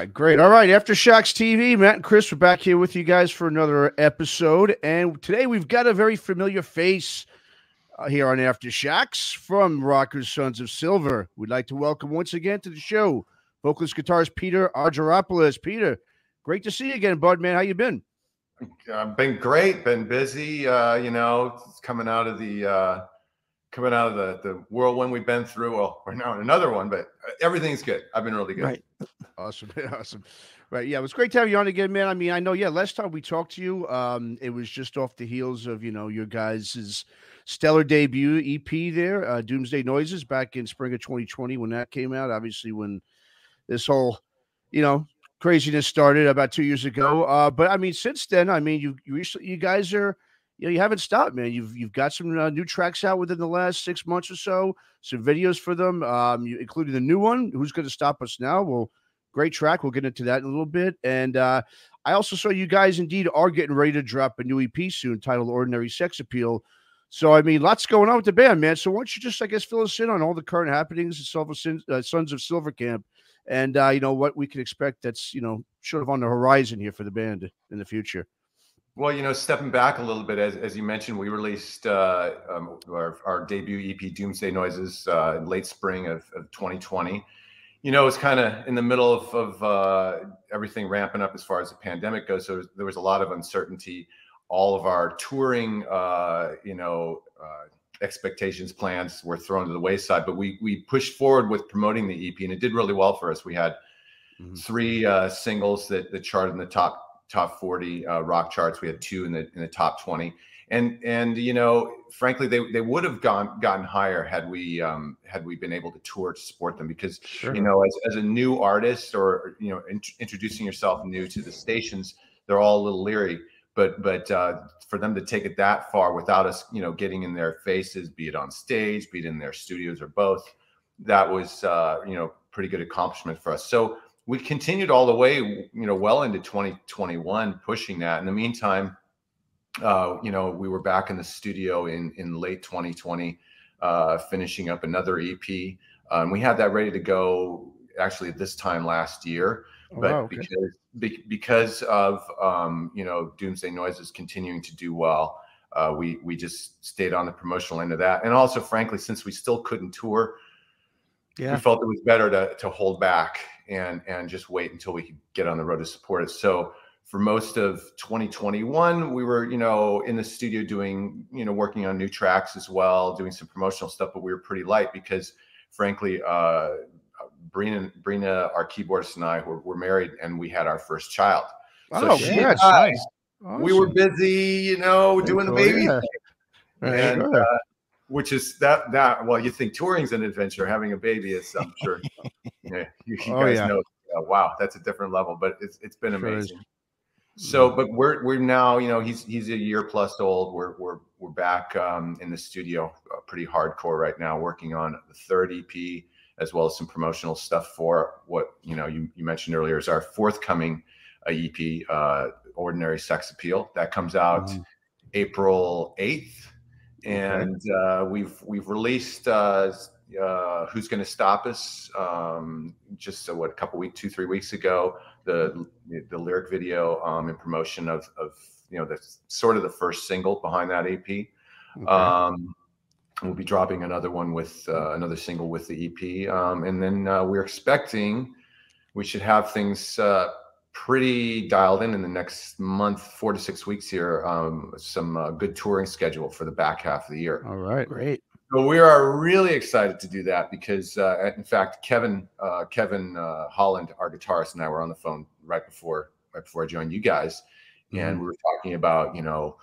right, great. All right, Aftershocks TV, Matt and Chris, we're back here with you guys for another episode, and today we've got a very familiar face uh, here on Aftershocks from Rockers Sons of Silver. We'd like to welcome once again to the show vocalist guitarist Peter Argyropoulos. Peter, great to see you again, bud. Man, how you been? I've been great. Been busy. Uh, you know, coming out of the uh, coming out of the the whirlwind we've been through. Well, we're now in another one, but uh, everything's good. I've been really good. Right. Awesome. awesome. Right. Yeah, it was great to have you on again, man. I mean, I know. Yeah, last time we talked to you, um, it was just off the heels of you know your guys' stellar debut EP there, uh, Doomsday Noises, back in spring of 2020 when that came out. Obviously, when this whole, you know, craziness started about two years ago. Uh, but I mean, since then, I mean, you you you guys are, you know, you haven't stopped, man. You've you've got some uh, new tracks out within the last six months or so. Some videos for them, um, you, including the new one. Who's going to stop us now? Well, great track. We'll get into that in a little bit. And uh, I also saw you guys indeed are getting ready to drop a new EP soon, titled "Ordinary Sex Appeal." So I mean, lots going on with the band, man. So why don't you just, I guess, fill us in on all the current happenings at Silver uh, Sons of Silver Camp and uh, you know what we can expect that's you know sort of on the horizon here for the band in the future. Well, you know, stepping back a little bit, as, as you mentioned, we released uh, um, our, our, debut EP, Doomsday Noises, uh, in late spring of, of 2020. You know, it's kind of in the middle of, of uh, everything ramping up as far as the pandemic goes. So there was a lot of uncertainty. All of our touring, uh, you know, uh, expectations plans were thrown to the wayside but we we pushed forward with promoting the ep and it did really well for us we had mm-hmm. three uh, singles that, that charted in the top top 40 uh, rock charts we had two in the in the top 20 and and you know frankly they, they would have gone gotten higher had we um, had we been able to tour to support them because sure. you know as, as a new artist or you know in, introducing yourself new to the stations they're all a little leery but but uh, for them to take it that far without us, you know, getting in their faces, be it on stage, be it in their studios or both, that was uh, you know pretty good accomplishment for us. So we continued all the way, you know, well into 2021, pushing that. In the meantime, uh, you know, we were back in the studio in in late 2020, uh, finishing up another EP. Um, we had that ready to go actually this time last year, oh, but wow, okay. because be, because of um, you know Doomsday Noises continuing to do well, uh, we we just stayed on the promotional end of that, and also frankly, since we still couldn't tour, yeah. we felt it was better to to hold back and and just wait until we could get on the road to support it. So for most of 2021 we were you know in the studio doing you know working on new tracks as well doing some promotional stuff but we were pretty light because frankly uh Brina, Brina, our keyboardist and I were, were married and we had our first child. So oh, she yeah, nice. Awesome. We were busy, you know, doing the baby yeah. thing. And, uh, which is that that well, you think touring's an adventure, having a baby is, I'm sure. yeah, you, you oh, guys yeah. know. Uh, wow, that's a different level, but it's it's been amazing. Sure so, but we're we're now, you know, he's he's a year plus old. We're we're we're back um, in the studio, uh, pretty hardcore right now, working on the third EP as well as some promotional stuff for what you know you, you mentioned earlier is our forthcoming uh, EP, uh, Ordinary Sex Appeal, that comes out mm-hmm. April eighth, and uh, we've we've released uh, uh, Who's Going to Stop Us um, just uh, what a couple weeks, two three weeks ago. The the lyric video um, and promotion of of you know the sort of the first single behind that EP. Okay. Um, we'll be dropping another one with uh, another single with the EP, um, and then uh, we're expecting we should have things uh, pretty dialed in in the next month, four to six weeks here. Um, some uh, good touring schedule for the back half of the year. All right, great. So we are really excited to do that because, uh, in fact, Kevin uh, Kevin Holland, our guitarist, and I were on the phone right before right before I joined you guys, mm-hmm. and we were talking about you know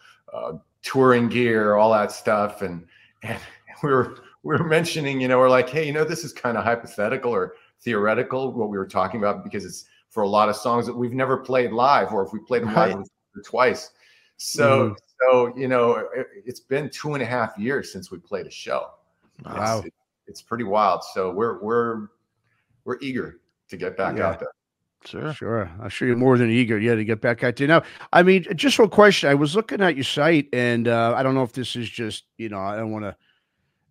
touring gear, all that stuff, and and we were we were mentioning, you know, we're like, hey, you know, this is kind of hypothetical or theoretical what we were talking about because it's for a lot of songs that we've never played live, or if we played them right. live twice. So, mm-hmm. so you know, it, has been two and a half years since we played a show. Wow, it's, it's pretty wild. So we're we're we're eager to get back yeah. out there. Sure, sure. I'm sure you're more than eager, yeah, to get back out there. Now, I mean, just one question. I was looking at your site, and uh, I don't know if this is just, you know, I don't want to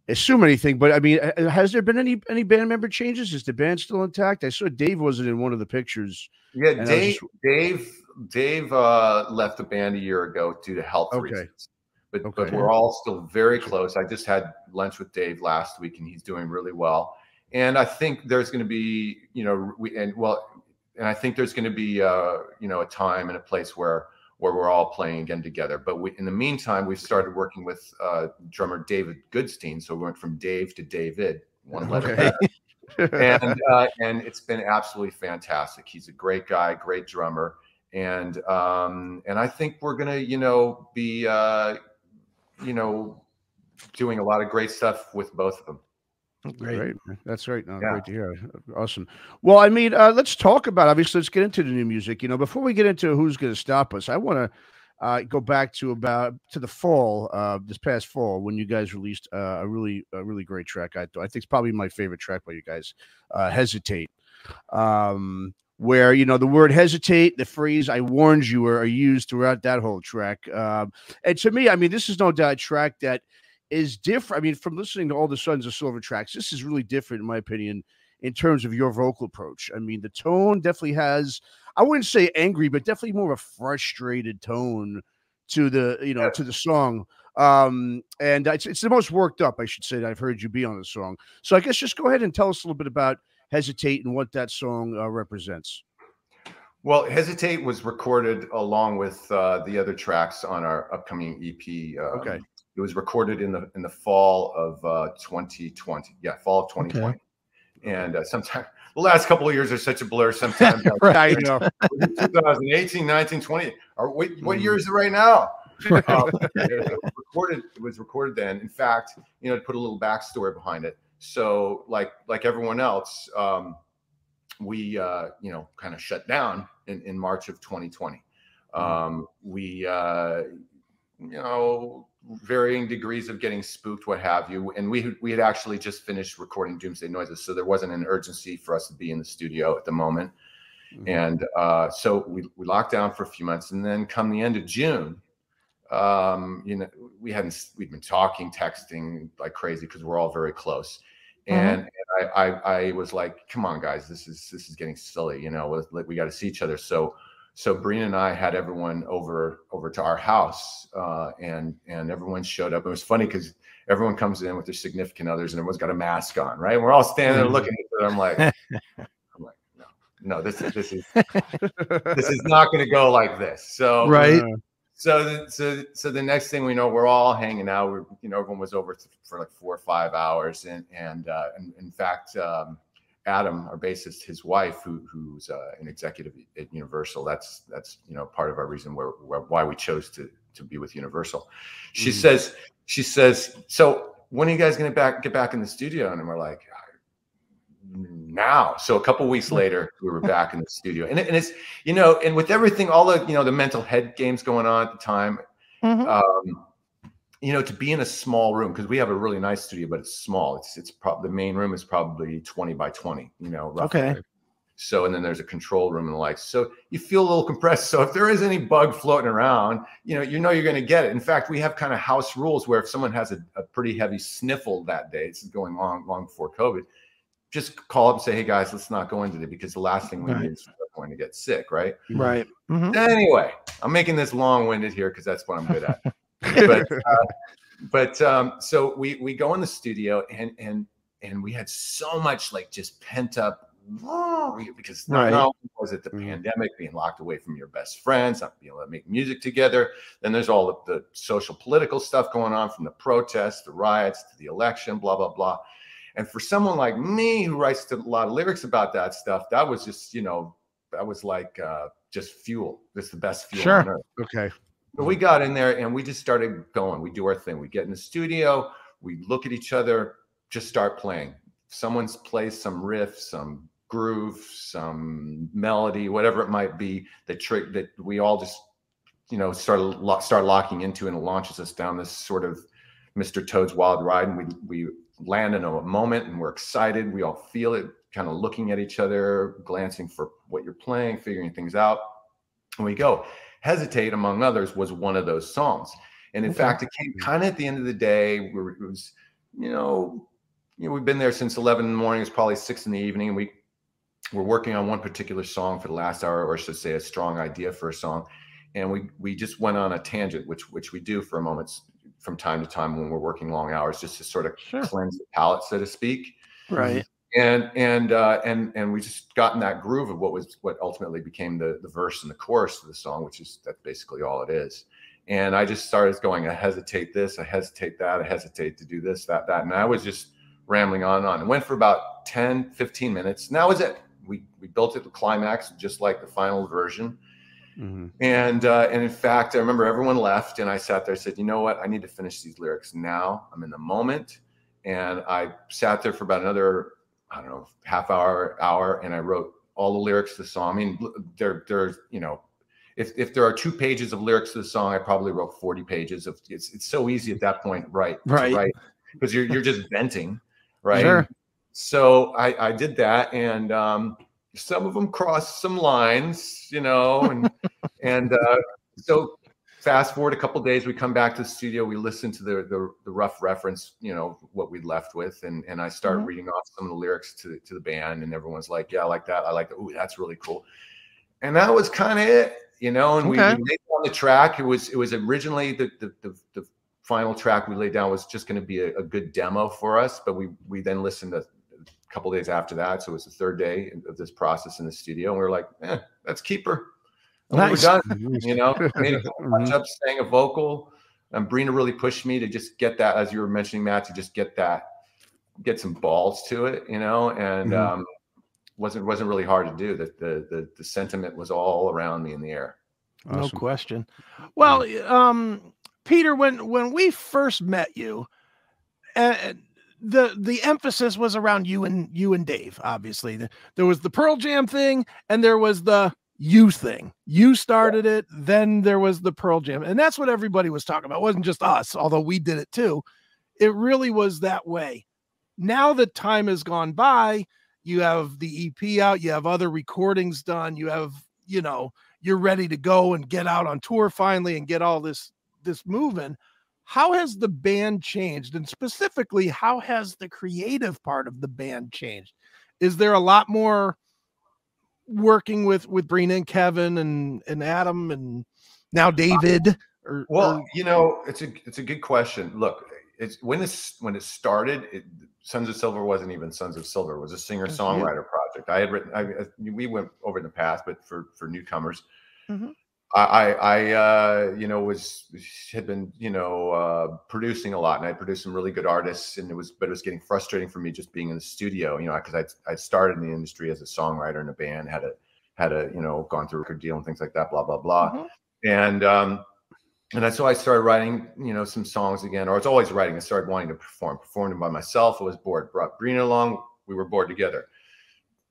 assume anything, but I mean, has there been any any band member changes? Is the band still intact? I saw Dave wasn't in one of the pictures. Yeah, Dave, just... Dave, Dave uh, left the band a year ago due to health okay. reasons. But, okay. but we're all still very close. I just had lunch with Dave last week, and he's doing really well. And I think there's going to be, you know, we and well, and I think there's going to be, uh, you know, a time and a place where where we're all playing again together. But we, in the meantime, we've started working with uh, drummer David Goodstein. So we went from Dave to David, one letter. Okay. and uh, and it's been absolutely fantastic. He's a great guy, great drummer, and um, and I think we're gonna, you know, be, uh, you know, doing a lot of great stuff with both of them. Great. great. That's great. No, yeah. Great to hear. Awesome. Well, I mean, uh, let's talk about obviously. Let's get into the new music. You know, before we get into who's going to stop us, I want to uh, go back to about to the fall, uh, this past fall, when you guys released uh, a really, a really great track. I, I think it's probably my favorite track by you guys. Uh, Hesitate. Um, where you know the word hesitate, the phrase "I warned you" are, are used throughout that whole track. Um, and to me, I mean, this is no doubt a track that is different. I mean, from listening to all the Sons of Silver tracks, this is really different, in my opinion, in terms of your vocal approach. I mean, the tone definitely has, I wouldn't say angry, but definitely more of a frustrated tone to the, you know, yeah. to the song. Um, and it's, it's the most worked up, I should say, that I've heard you be on the song. So I guess just go ahead and tell us a little bit about Hesitate and what that song uh, represents. Well, Hesitate was recorded along with uh, the other tracks on our upcoming EP. Um, okay. It was recorded in the in the fall of uh, 2020. Yeah, fall of 2020. Okay. And uh, sometimes the last couple of years are such a blur. Sometimes right, I know. 2018, 19, 20. Or what, what year is it right now? um, it recorded. It was recorded then. In fact, you know, to put a little backstory behind it. So, like like everyone else, um, we uh, you know kind of shut down in, in March of 2020. Mm-hmm. Um, we uh, you know varying degrees of getting spooked, what have you. And we we had actually just finished recording Doomsday Noises, so there wasn't an urgency for us to be in the studio at the moment. Mm-hmm. And uh, so we we locked down for a few months, and then come the end of June, um, you know, we hadn't we'd been talking, texting like crazy because we're all very close. Mm-hmm. And, and I, I, I was like, come on, guys, this is this is getting silly. You know, we, we got to see each other. So so Breen and I had everyone over over to our house, uh, and and everyone showed up. It was funny because everyone comes in with their significant others, and everyone's got a mask on, right? And we're all standing there looking at each other. I'm like, I'm like, no, no, this is this is this is not going to go like this. So right. Uh, so the, so so the next thing we know, we're all hanging out. We're you know everyone was over for like four or five hours, and and, uh, and in fact. Um, Adam, our bassist, his wife, who, who's uh, an executive at Universal. That's that's you know part of our reason where, where why we chose to to be with Universal. She mm. says she says so. When are you guys going to back get back in the studio? And we're like, now. So a couple weeks later, we were back in the studio, and, it, and it's you know, and with everything, all the you know the mental head games going on at the time. Mm-hmm. Um, you know, to be in a small room because we have a really nice studio, but it's small. It's it's probably the main room is probably twenty by twenty. You know, roughly. Okay. So and then there's a control room and the like. So you feel a little compressed. So if there is any bug floating around, you know, you know you're going to get it. In fact, we have kind of house rules where if someone has a, a pretty heavy sniffle that day, it's going long long before COVID. Just call up and say, "Hey guys, let's not go into it because the last thing we right. need is going to get sick." Right. Right. Mm-hmm. Anyway, I'm making this long-winded here because that's what I'm good at. But uh, but um, so we we go in the studio and and and we had so much like just pent up because not, right. not only was it the mm-hmm. pandemic being locked away from your best friends not being able to make music together then there's all of the social political stuff going on from the protests the riots to the election blah blah blah. And for someone like me who writes a lot of lyrics about that stuff that was just you know that was like uh, just fuel. Just the best fuel sure. okay but we got in there and we just started going. We do our thing. We get in the studio, we look at each other, just start playing. Someone's plays some riff, some groove, some melody, whatever it might be, that trick that we all just, you know, start start locking into, and it launches us down this sort of Mr. Toad's Wild Ride, and we we land in a moment, and we're excited. We all feel it, kind of looking at each other, glancing for what you're playing, figuring things out, and we go. Hesitate, among others, was one of those songs. And in okay. fact, it came mm-hmm. kind of at the end of the day. Where it was you know, you know, we've been there since 11 in the morning. It's probably six in the evening, and we we're working on one particular song for the last hour, or I should say, a strong idea for a song. And we we just went on a tangent, which which we do for a moment from time to time when we're working long hours, just to sort of sure. cleanse the palate, so to speak. Right. And and uh, and and we just got in that groove of what was what ultimately became the the verse and the chorus of the song, which is that's basically all it is. And I just started going, I hesitate this, I hesitate that, I hesitate to do this, that, that. And I was just rambling on and on. It went for about 10, 15 minutes. And that was it. We, we built it to climax, just like the final version. Mm-hmm. And uh, and in fact, I remember everyone left, and I sat there, and said, "You know what? I need to finish these lyrics now. I'm in the moment." And I sat there for about another, I don't know, half hour, hour, and I wrote all the lyrics to the song. I mean, there, there's, you know, if if there are two pages of lyrics to the song, I probably wrote 40 pages of. It's it's so easy at that point, right? Right. Right. Because you're you're just venting, right? Sure. So I I did that, and um, some of them crossed some lines, you know, and and uh, so fast forward a couple days, we come back to the studio, we listen to the, the, the rough reference, you know, what we left with, and and I start mm-hmm. reading off some of the lyrics to to the band, and everyone's like, yeah, I like that, I like that, ooh, that's really cool, and that was kind of it, you know, and okay. we, we laid on the track. It was it was originally the the the, the final track we laid down was just going to be a, a, good demo for us, but we we then listened to a couple days after that. So it was the third day of this process in the studio. And we were like, eh, let's keep her. Nice. We're done. You know, made a couple mm-hmm. up, sang a vocal. And Brina really pushed me to just get that, as you were mentioning, Matt, to just get that, get some balls to it, you know, and mm-hmm. um, wasn't wasn't really hard to do. That the, the the sentiment was all around me in the air. Awesome. No question. Well, um, Peter, when when we first met you, and the the emphasis was around you and you and Dave. Obviously, there was the Pearl Jam thing, and there was the you thing. You started it, then there was the Pearl Jam, and that's what everybody was talking about. It wasn't just us, although we did it too. It really was that way. Now that time has gone by, you have the EP out, you have other recordings done, you have you know you're ready to go and get out on tour finally and get all this this moving how has the band changed and specifically how has the creative part of the band changed is there a lot more working with with Brina and Kevin and and Adam and now David or, well or... you know it's a it's a good question. Look it's when this when it started it, Sons of Silver wasn't even Sons of Silver. It was a singer songwriter project. I had written I, we went over in the past but for for newcomers. Mm-hmm. I, I, uh, you know, was had been, you know, uh, producing a lot, and I produced some really good artists, and it was, but it was getting frustrating for me just being in the studio, you know, because I I started in the industry as a songwriter in a band, had a had a you know gone through a record deal and things like that, blah blah blah, mm-hmm. and um, and I, so I started writing, you know, some songs again, or I was always writing. I started wanting to perform, performed by myself. I was bored. Brought Brina along. We were bored together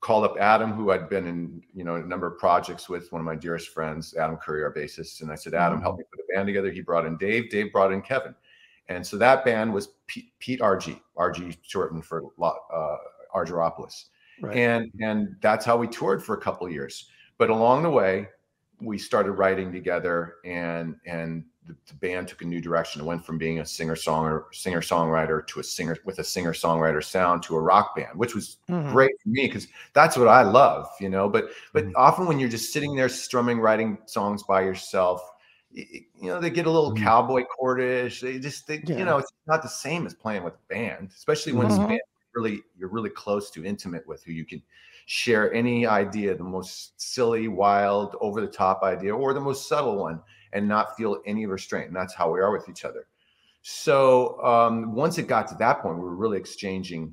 called up Adam, who I'd been in, you know, a number of projects with, one of my dearest friends, Adam Kury, our bassist. And I said, Adam, help me put a band together. He brought in Dave. Dave brought in Kevin. And so that band was Pete, Pete RG, RG shortened for uh, Argyropoulos. Right. And, and that's how we toured for a couple years. But along the way, we started writing together and, and the, band took a new direction. It went from being a singer songwriter singer songwriter to a singer with a singer songwriter sound to a rock band, which was mm-hmm. great for me because that's what I love, you know. But but mm-hmm. often when you're just sitting there strumming, writing songs by yourself, you know they get a little mm-hmm. cowboy chordish. They just they, yeah. you know it's not the same as playing with a band, especially when it's mm-hmm. band really you're really close to intimate with who you can share any idea, the most silly, wild, over the top idea, or the most subtle one and not feel any restraint. And that's how we are with each other. So um, once it got to that point, we were really exchanging,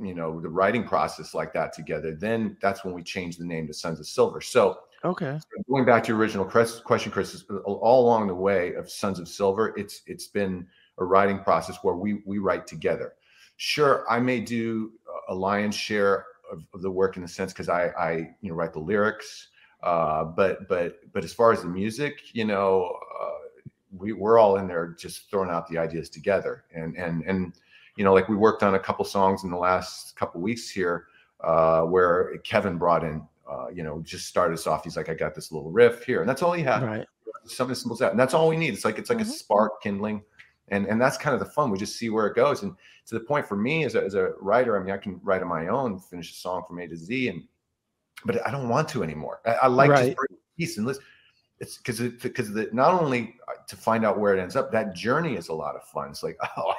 you know, the writing process like that together. Then that's when we changed the name to Sons of Silver. So okay, going back to your original question, Chris, all along the way of Sons of Silver, it's it's been a writing process where we we write together. Sure, I may do a lion's share of, of the work in the sense because I I you know write the lyrics. Uh, but but but as far as the music, you know, uh, we we're all in there just throwing out the ideas together, and and and you know, like we worked on a couple songs in the last couple weeks here, uh, where Kevin brought in, uh, you know, just started us off. He's like, I got this little riff here, and that's all he had. Right. Something simple as that, and that's all we need. It's like it's like mm-hmm. a spark kindling, and and that's kind of the fun. We just see where it goes, and to the point for me as a, as a writer, I mean, I can write on my own, finish a song from A to Z, and but I don't want to anymore. I, I like Right. just peace and listen. It's because it because the not only uh, to find out where it ends up, that journey is a lot of fun. It's like, oh,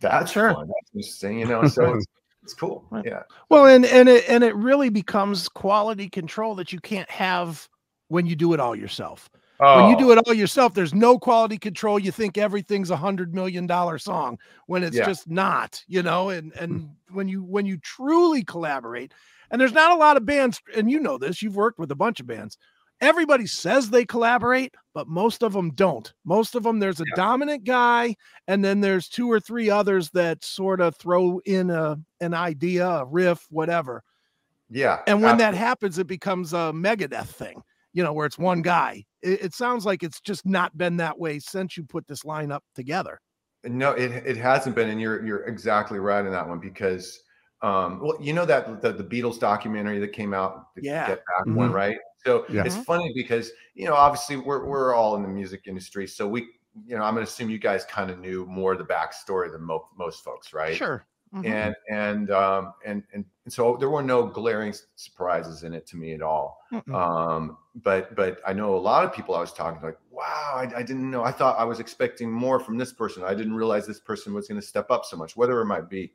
that's Sure. fun. That's interesting, you know. So it's, it's cool. Right. Yeah. Well, and and it and it really becomes quality control that you can't have when you do it all yourself. When you do Oh, it all yourself, there's no quality control. You think everything's a hundred million dollar song when it's Yeah. just not, you know. And and when you when you truly collaborate, and there's not a lot of bands, and you know this, you've worked with a bunch of bands. Everybody says they collaborate, but most of them don't. Most of them, there's a Yeah. dominant guy, and then there's two or three others that sort of throw in a an idea, a riff, whatever. yeah. And when that happens, it becomes a Megadeth thing, you know, where it's one guy. It, it sounds like it's just not been that way since you put this lineup together. No, it it hasn't been, and you're you're exactly right on that one because um well you know that the, the Beatles documentary that came out the Yeah. Get Back one Mhm. right so Yeah. it's funny because you know obviously we're we're all in the music industry so we you know I'm gonna assume you guys kind of knew more of the backstory than mo- most folks right Sure. Mhm. and and um and and so there were no glaring surprises in it to me at all Mm-mm. um but but i know a lot of people i was talking to like wow I, I didn't know i thought i was expecting more from this person i didn't realize this person was going to step up so much whatever it might be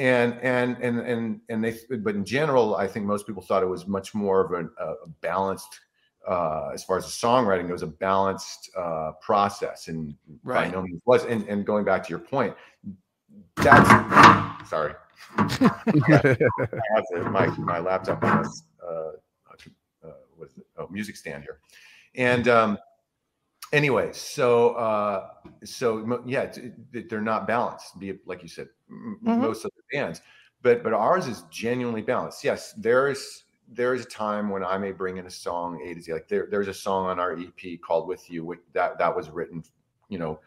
and and and and and they but in general i think most people thought it was much more of an, a balanced uh as far as the songwriting it was a balanced uh process and Right. by no means was and, and going back to your point that's sorry I have the, my my laptop this uh, uh, it? Oh, music stand here, and um, anyway, so uh, so yeah, they're not balanced. Be like you said, m- Mhm. most of the bands, but but ours is genuinely balanced. Yes, there's there is a time when I may bring in a song A to Z. Like there there's a song on our EP called "With You," which that that was written, you know,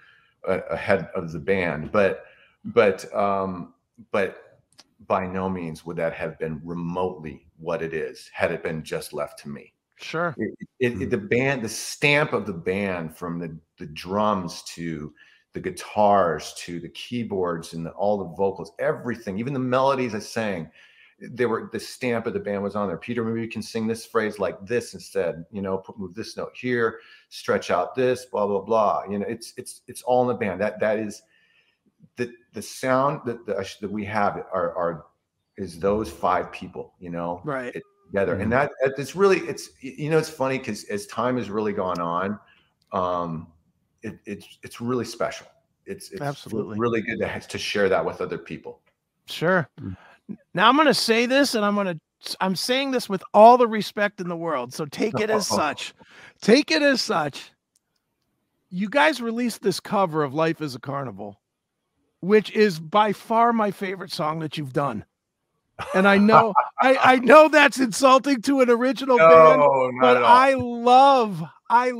ahead of the band, but but um, but by no means would that have been remotely what it is had it been just left to me. Sure. It, it, it- hmm. the band, the stamp of the band, from the the drums to the guitars to the keyboards and the, all the vocals, everything, even the melodies I sang, they were the stamp of the band was on there. Peter, maybe you can sing this phrase like this instead. You know, put move this note here, stretch out this, blah blah blah. You know, it's it's it's all in the band. That that is the the sound that the, that we have are are is those five people. You know, Right. Together and that that- it's really it's you know it's funny because as time has really gone on um it, it's it's really special it's it's Absolutely. really good to, to share that with other people Sure. Mm. Now I'm going to say this and I'm going to I'm saying this with all the respect in the world. So take it as such. Take it as such. You guys released this cover of Life is a Carnival, which is by far my favorite song that you've done. And I know I, I know that's insulting to an original band, no not but I love I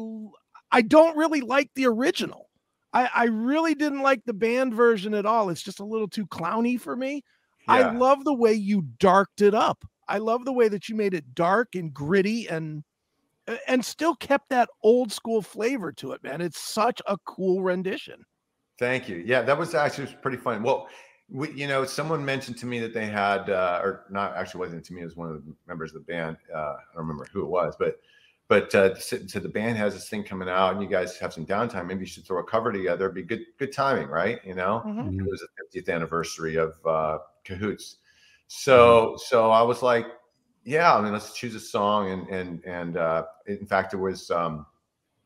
I don't really like the original. I, I really didn't like the band version at all. It's just a little too clowny for me. I love the way you darked it up. I love the way that you made it dark and gritty and and still kept that old school flavor to it, man. It's such a cool rendition. Thank you. Yeah, that was actually pretty fun. Well, we, you know, someone mentioned to me that they had, uh, or not actually wasn't to me, it was one of the members of the band. Uh, I don't remember who it was, but but uh, so, so the band has this thing coming out, and you guys have some downtime. Maybe you should throw a cover together. It'd be good good timing, right? You know, Mhm. it was the 50th anniversary of uh, Cahoots. So so I was like, yeah, I mean, let's choose a song, and and and uh, in fact, it was um,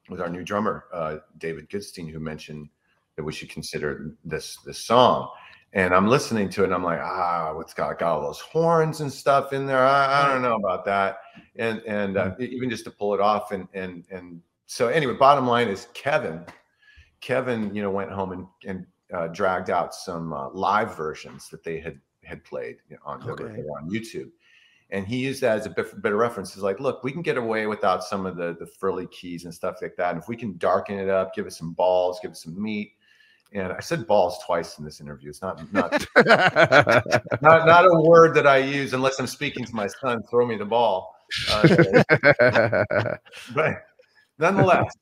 it was our new drummer, uh, David Goodstein, who mentioned that we should consider this this song. And I'm listening to it, and I'm like, ah, what's got got all those horns and stuff in there? I, I don't know about that. And and uh, even just to pull it off, and and and so anyway, bottom line is Kevin. Kevin, you know, went home and and uh, dragged out some uh, live versions that they had had played on Okay. on YouTube, and he used that as a bit, bit of reference. He's like, look, we can get away without some of the the frilly keys and stuff like that, and if we can darken it up, give it some balls, give it some meat. And I said balls twice in this interview. It's not not not, not a word that I use unless I'm speaking to my son. Throw me the ball. Uh, but nonetheless,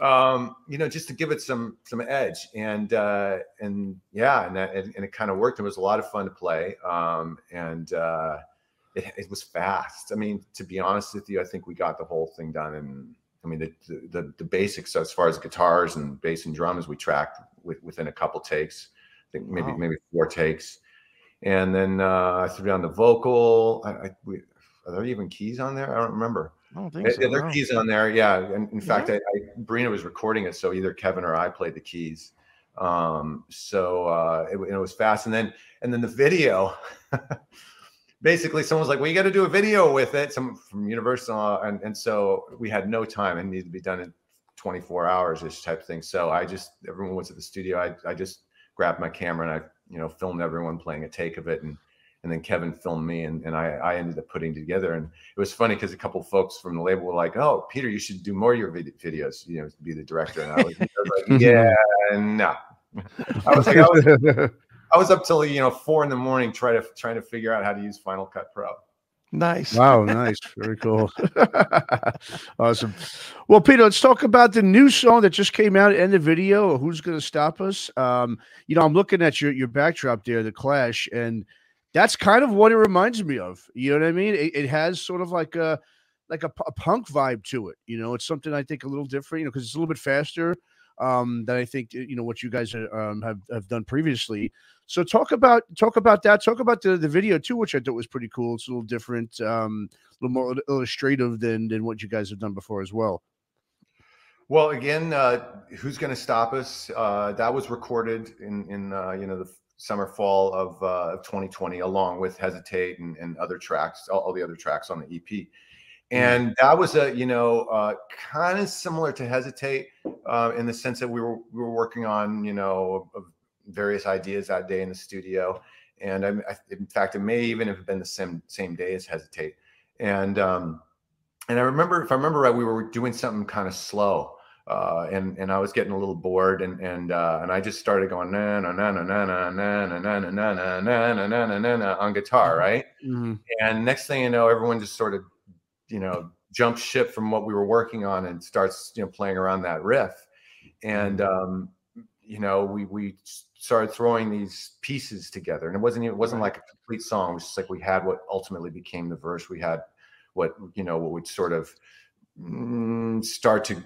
um, you know, just to give it some some edge. And uh, and yeah, and that, and, and it kind of worked. It was a lot of fun to play. Um, and uh, it, it was fast. I mean, to be honest with you, I think we got the whole thing done in I mean, the, the, the basics as far as guitars and bass and drums we tracked with, within a couple takes. I think maybe wow. maybe four takes, and then uh, I threw down the vocal. I, I we, are there even keys on there? I don't remember. I don't think so. There are keys on there. Yeah, and in fact, yeah. I, I Brina was recording it, so either Kevin or I played the keys. Um, so uh, it, it was fast, and then and then the video. basically someone's like, well, you got to do a video with it. Some from Universal. And, and so we had no time and needed to be done in 24 hours, this type of thing. So I just, everyone was at the studio. I, I just grabbed my camera and I, you know, filmed everyone playing a take of it. And, and then Kevin filmed me and, and I, I ended up putting together. And it was funny because a couple folks from the label were like, oh, Peter, you should do more of your vid- videos, you know, be the director. And I was, I was like, yeah, no. I was like, I was, I was up till you know four in the morning trying to trying to figure out how to use Final Cut Pro. Nice. Wow, nice. Very cool. awesome. Well, Peter, let's talk about the new song that just came out and the video. Who's to stop us? Um, you know, I'm looking at your your backdrop there, the Clash, and that's kind of what it reminds me of. You know what I mean? It, it has sort of like a like a, a, punk vibe to it. You know, it's something I think a little different. You know, because it's a little bit faster um, I think you know what you guys um, have have done previously. So talk about talk about that. Talk about the, the video too, which I thought was pretty cool. It's a little different, um, a little more illustrative than than what you guys have done before as well. Well, again, uh, who's going to stop us? Uh, that was recorded in in uh, you know the summer fall of uh, of 2020, along with Hesitate and, and other tracks, all, all, the other tracks on the EP. Mm-hmm. And that was a you know uh, kind of similar to Hesitate uh, in the sense that we were we were working on you know various ideas that day in the studio. And I, in fact, it may even have been the same same day as Hesitate. And um, and I remember, if I remember right, we were doing something kind of slow. Uh, and and I was getting a little bored, and and uh, and I just started going na na na na na na na na na na na na na na na na na on guitar, right? Mm-hmm. And next thing you know, everyone just sort of, you know, jumps ship from what we were working on and starts, you know, playing around that riff. And um, you know, we we started throwing these pieces together, and it wasn't it wasn't like a complete song. It was just like we had what ultimately became the verse. We had what you know what would sort of mm, start to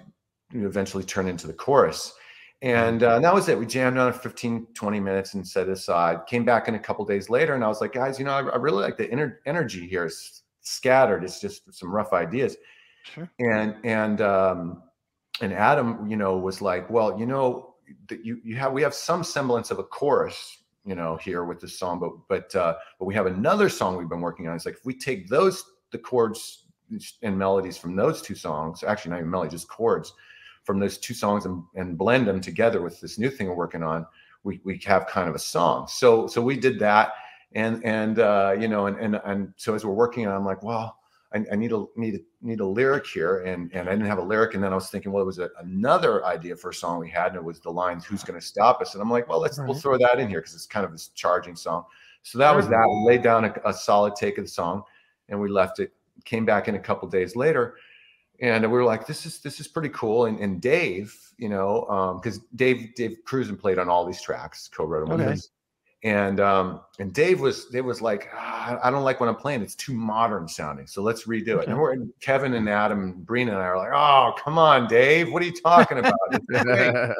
eventually turn into the chorus. And, uh, and that was it. We jammed on 15, 20 minutes and set it aside. Came back in a couple days later, and I was like, guys, you know, I, I really like the inner energy here. It's scattered. It's just some rough ideas. Sure. And and um, and Adam, you know, was like, well, you know, that you you have we have some semblance of a chorus you know here with this song but but uh but we have another song we've been working on it's like if we take those the chords and melodies from those two songs actually not even melody just chords from those two songs and, and blend them together with this new thing we're working on we we have kind of a song so so we did that and and uh you know and and and so as we're working on i'm like well I, I, need a need a need a lyric here, and and I didn't have a lyric, and then I was thinking, well, it was a, another idea for a song we had, and it was the lines "Who's going to stop us?" And I'm like, well, let's right. we'll throw that in here because it's kind of this charging song. So that was that. We laid down a, a, solid take of the song, and we left it. Came back in a couple days later, and we were like, this is this is pretty cool. And, and Dave, you know, because um, Dave Dave Krusen played on all these tracks, co-wrote them. Okay and um and dave was dave was like ah, i don't like what i'm playing. It's too modern sounding so let's redo it. And we're and kevin and adam and brina and i are like oh come on dave. What are you talking about? And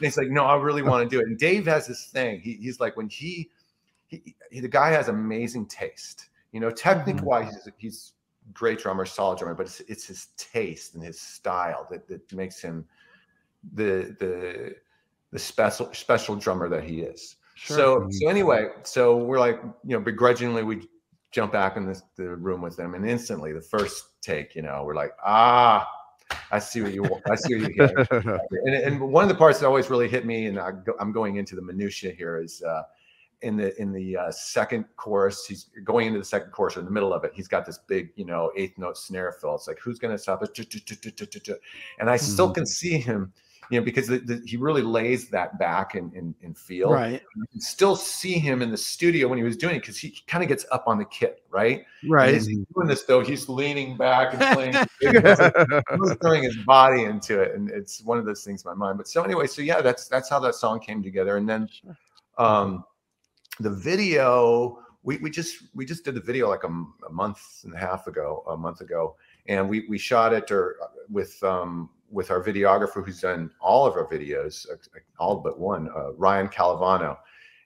he's like no i really want to do it. And dave has this thing. He, he's like when he, he, he the guy has amazing taste. You know technique mm-hmm. wise he's, he's great drummer solid drummer but it's, it's his taste and his style that, that makes him the the the special special drummer that he is Sure. So so anyway, so we're like, you know, begrudgingly we jump back in this, the room with them, and instantly the first take, you know, we're like, ah, I see what you I see what you and, and one of the parts that always really hit me, and I am going into the minutia here, is uh, in the in the uh, second chorus. He's going into the second chorus or in the middle of it. He's got this big, you know, eighth note snare fill. It's like, who's going to stop it? And I still mm-hmm. can see him you know, because the, the, he really lays that back in, in, in feel. Right. You can still see him in the studio when he was doing it because he kind of gets up on the kit, right? Right. And he's doing this though, he's leaning back and playing. he's throwing his body into it, and it's one of those things in my mind. But so anyway, so yeah, that's that's how that song came together, and then um, the video we, we just we just did the video like a, a, month and a half ago a month ago and we we shot it or uh, with um with our videographer who's done all of our videos all but one uh, ryan calavano.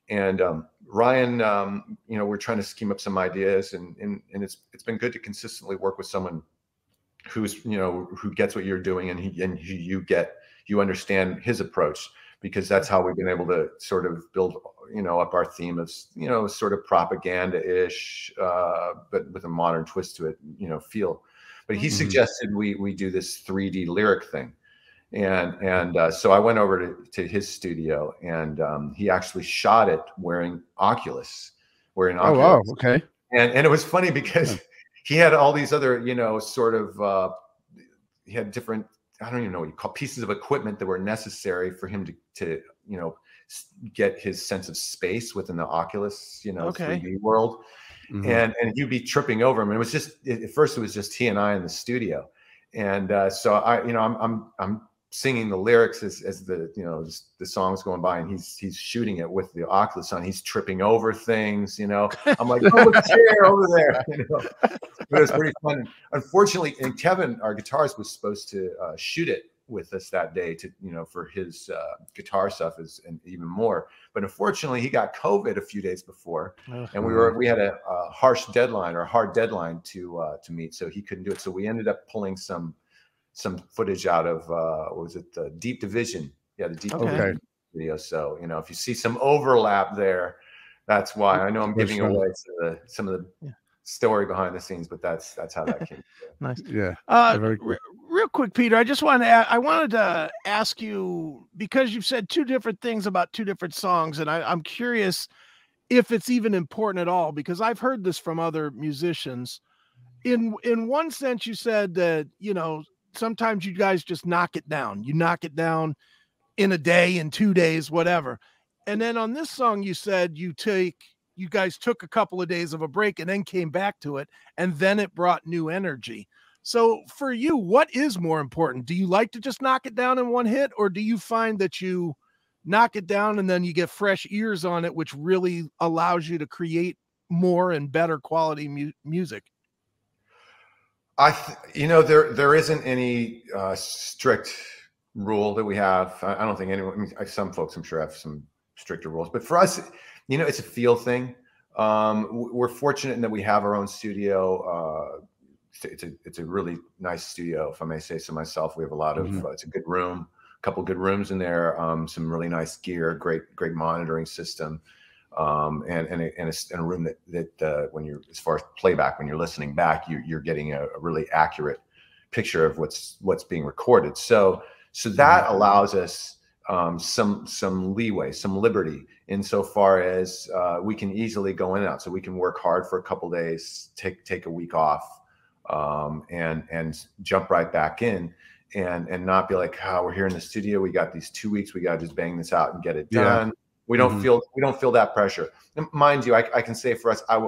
And um, ryan um, you know we're trying to scheme up some ideas and, and and it's it's been good to consistently work with someone who's you know who gets what you're doing and he and you get you understand his approach because that's how we've been able to sort of build you know up our theme of you know sort of propaganda-ish uh, but with a modern twist to it you know feel but he mm-hmm. suggested we we do this 3d lyric thing and and uh, so i went over to, to his studio and um, he actually shot it wearing oculus wearing oculus. oh wow okay and and it was funny because he had all these other you know sort of uh, he had different I don't even know what you call pieces of equipment that were necessary for him to to you know get his sense of space within the Oculus, you know, okay. 3D world. Mm-hmm. And and you'd be tripping over him. And it was just at first it was just he and I in the studio. And uh, so I, you know, I'm I'm I'm singing the lyrics as, as the you know the song's going by and he's he's shooting it with the oculus on he's tripping over things you know i'm like oh chair over there you know but it was pretty fun unfortunately and kevin our guitarist was supposed to uh, shoot it with us that day to you know for his uh, guitar stuff is and even more but unfortunately he got covid a few days before and we were we had a, a, harsh deadline or a hard deadline to uh, to meet so he couldn't do it so we ended up pulling some some footage out of uh what was it the deep division yeah the deep okay. division video so you know if you see some overlap there that's why i know i'm giving away the, some of the yeah story behind the scenes, but that's that's how that came. nice. Yeah. Uh, cool. Real quick, Peter, I just wanted to I wanted to ask you because you've said two different things about two different songs, and I, I'm curious if it's even important at all because I've heard this from other musicians. In in one sense, you said that you know sometimes you guys just knock it down. You knock it down in a day, in two days, whatever. And then on this song, you said you take you guys took a couple of days of a break and then came back to it and then it brought new energy so for you what is more important do you like to just knock it down in one hit or do you find that you knock it down and then you get fresh ears on it which really allows you to create more and better quality mu- music i th- you know there there isn't any uh, strict rule that we have i, I don't think anyone I mean, some folks i'm sure have some stricter rules but for us you know, it's a feel thing. Um, we're fortunate in that we have our own studio. Uh, it's a it's a really nice studio, if I may say so myself. We have a lot of mm-hmm. uh, it's a good room, a couple good rooms in there, um, some really nice gear, great great monitoring system, um, and and a, and, a, and a room that that uh, when you're as far as playback when you're listening back, you, you're getting a, a really accurate picture of what's what's being recorded. So so that mm-hmm. allows us um, some some leeway, some liberty insofar as uh, we can easily go in and out. So we can work hard for a couple days, take take a week off, um, and and jump right back in, and and not be like, oh, we're here in the studio. We got these two weeks. We got to just bang this out and get it done. Yeah. We don't mm-hmm. feel we don't feel that pressure. And mind you, I, I can say for us, I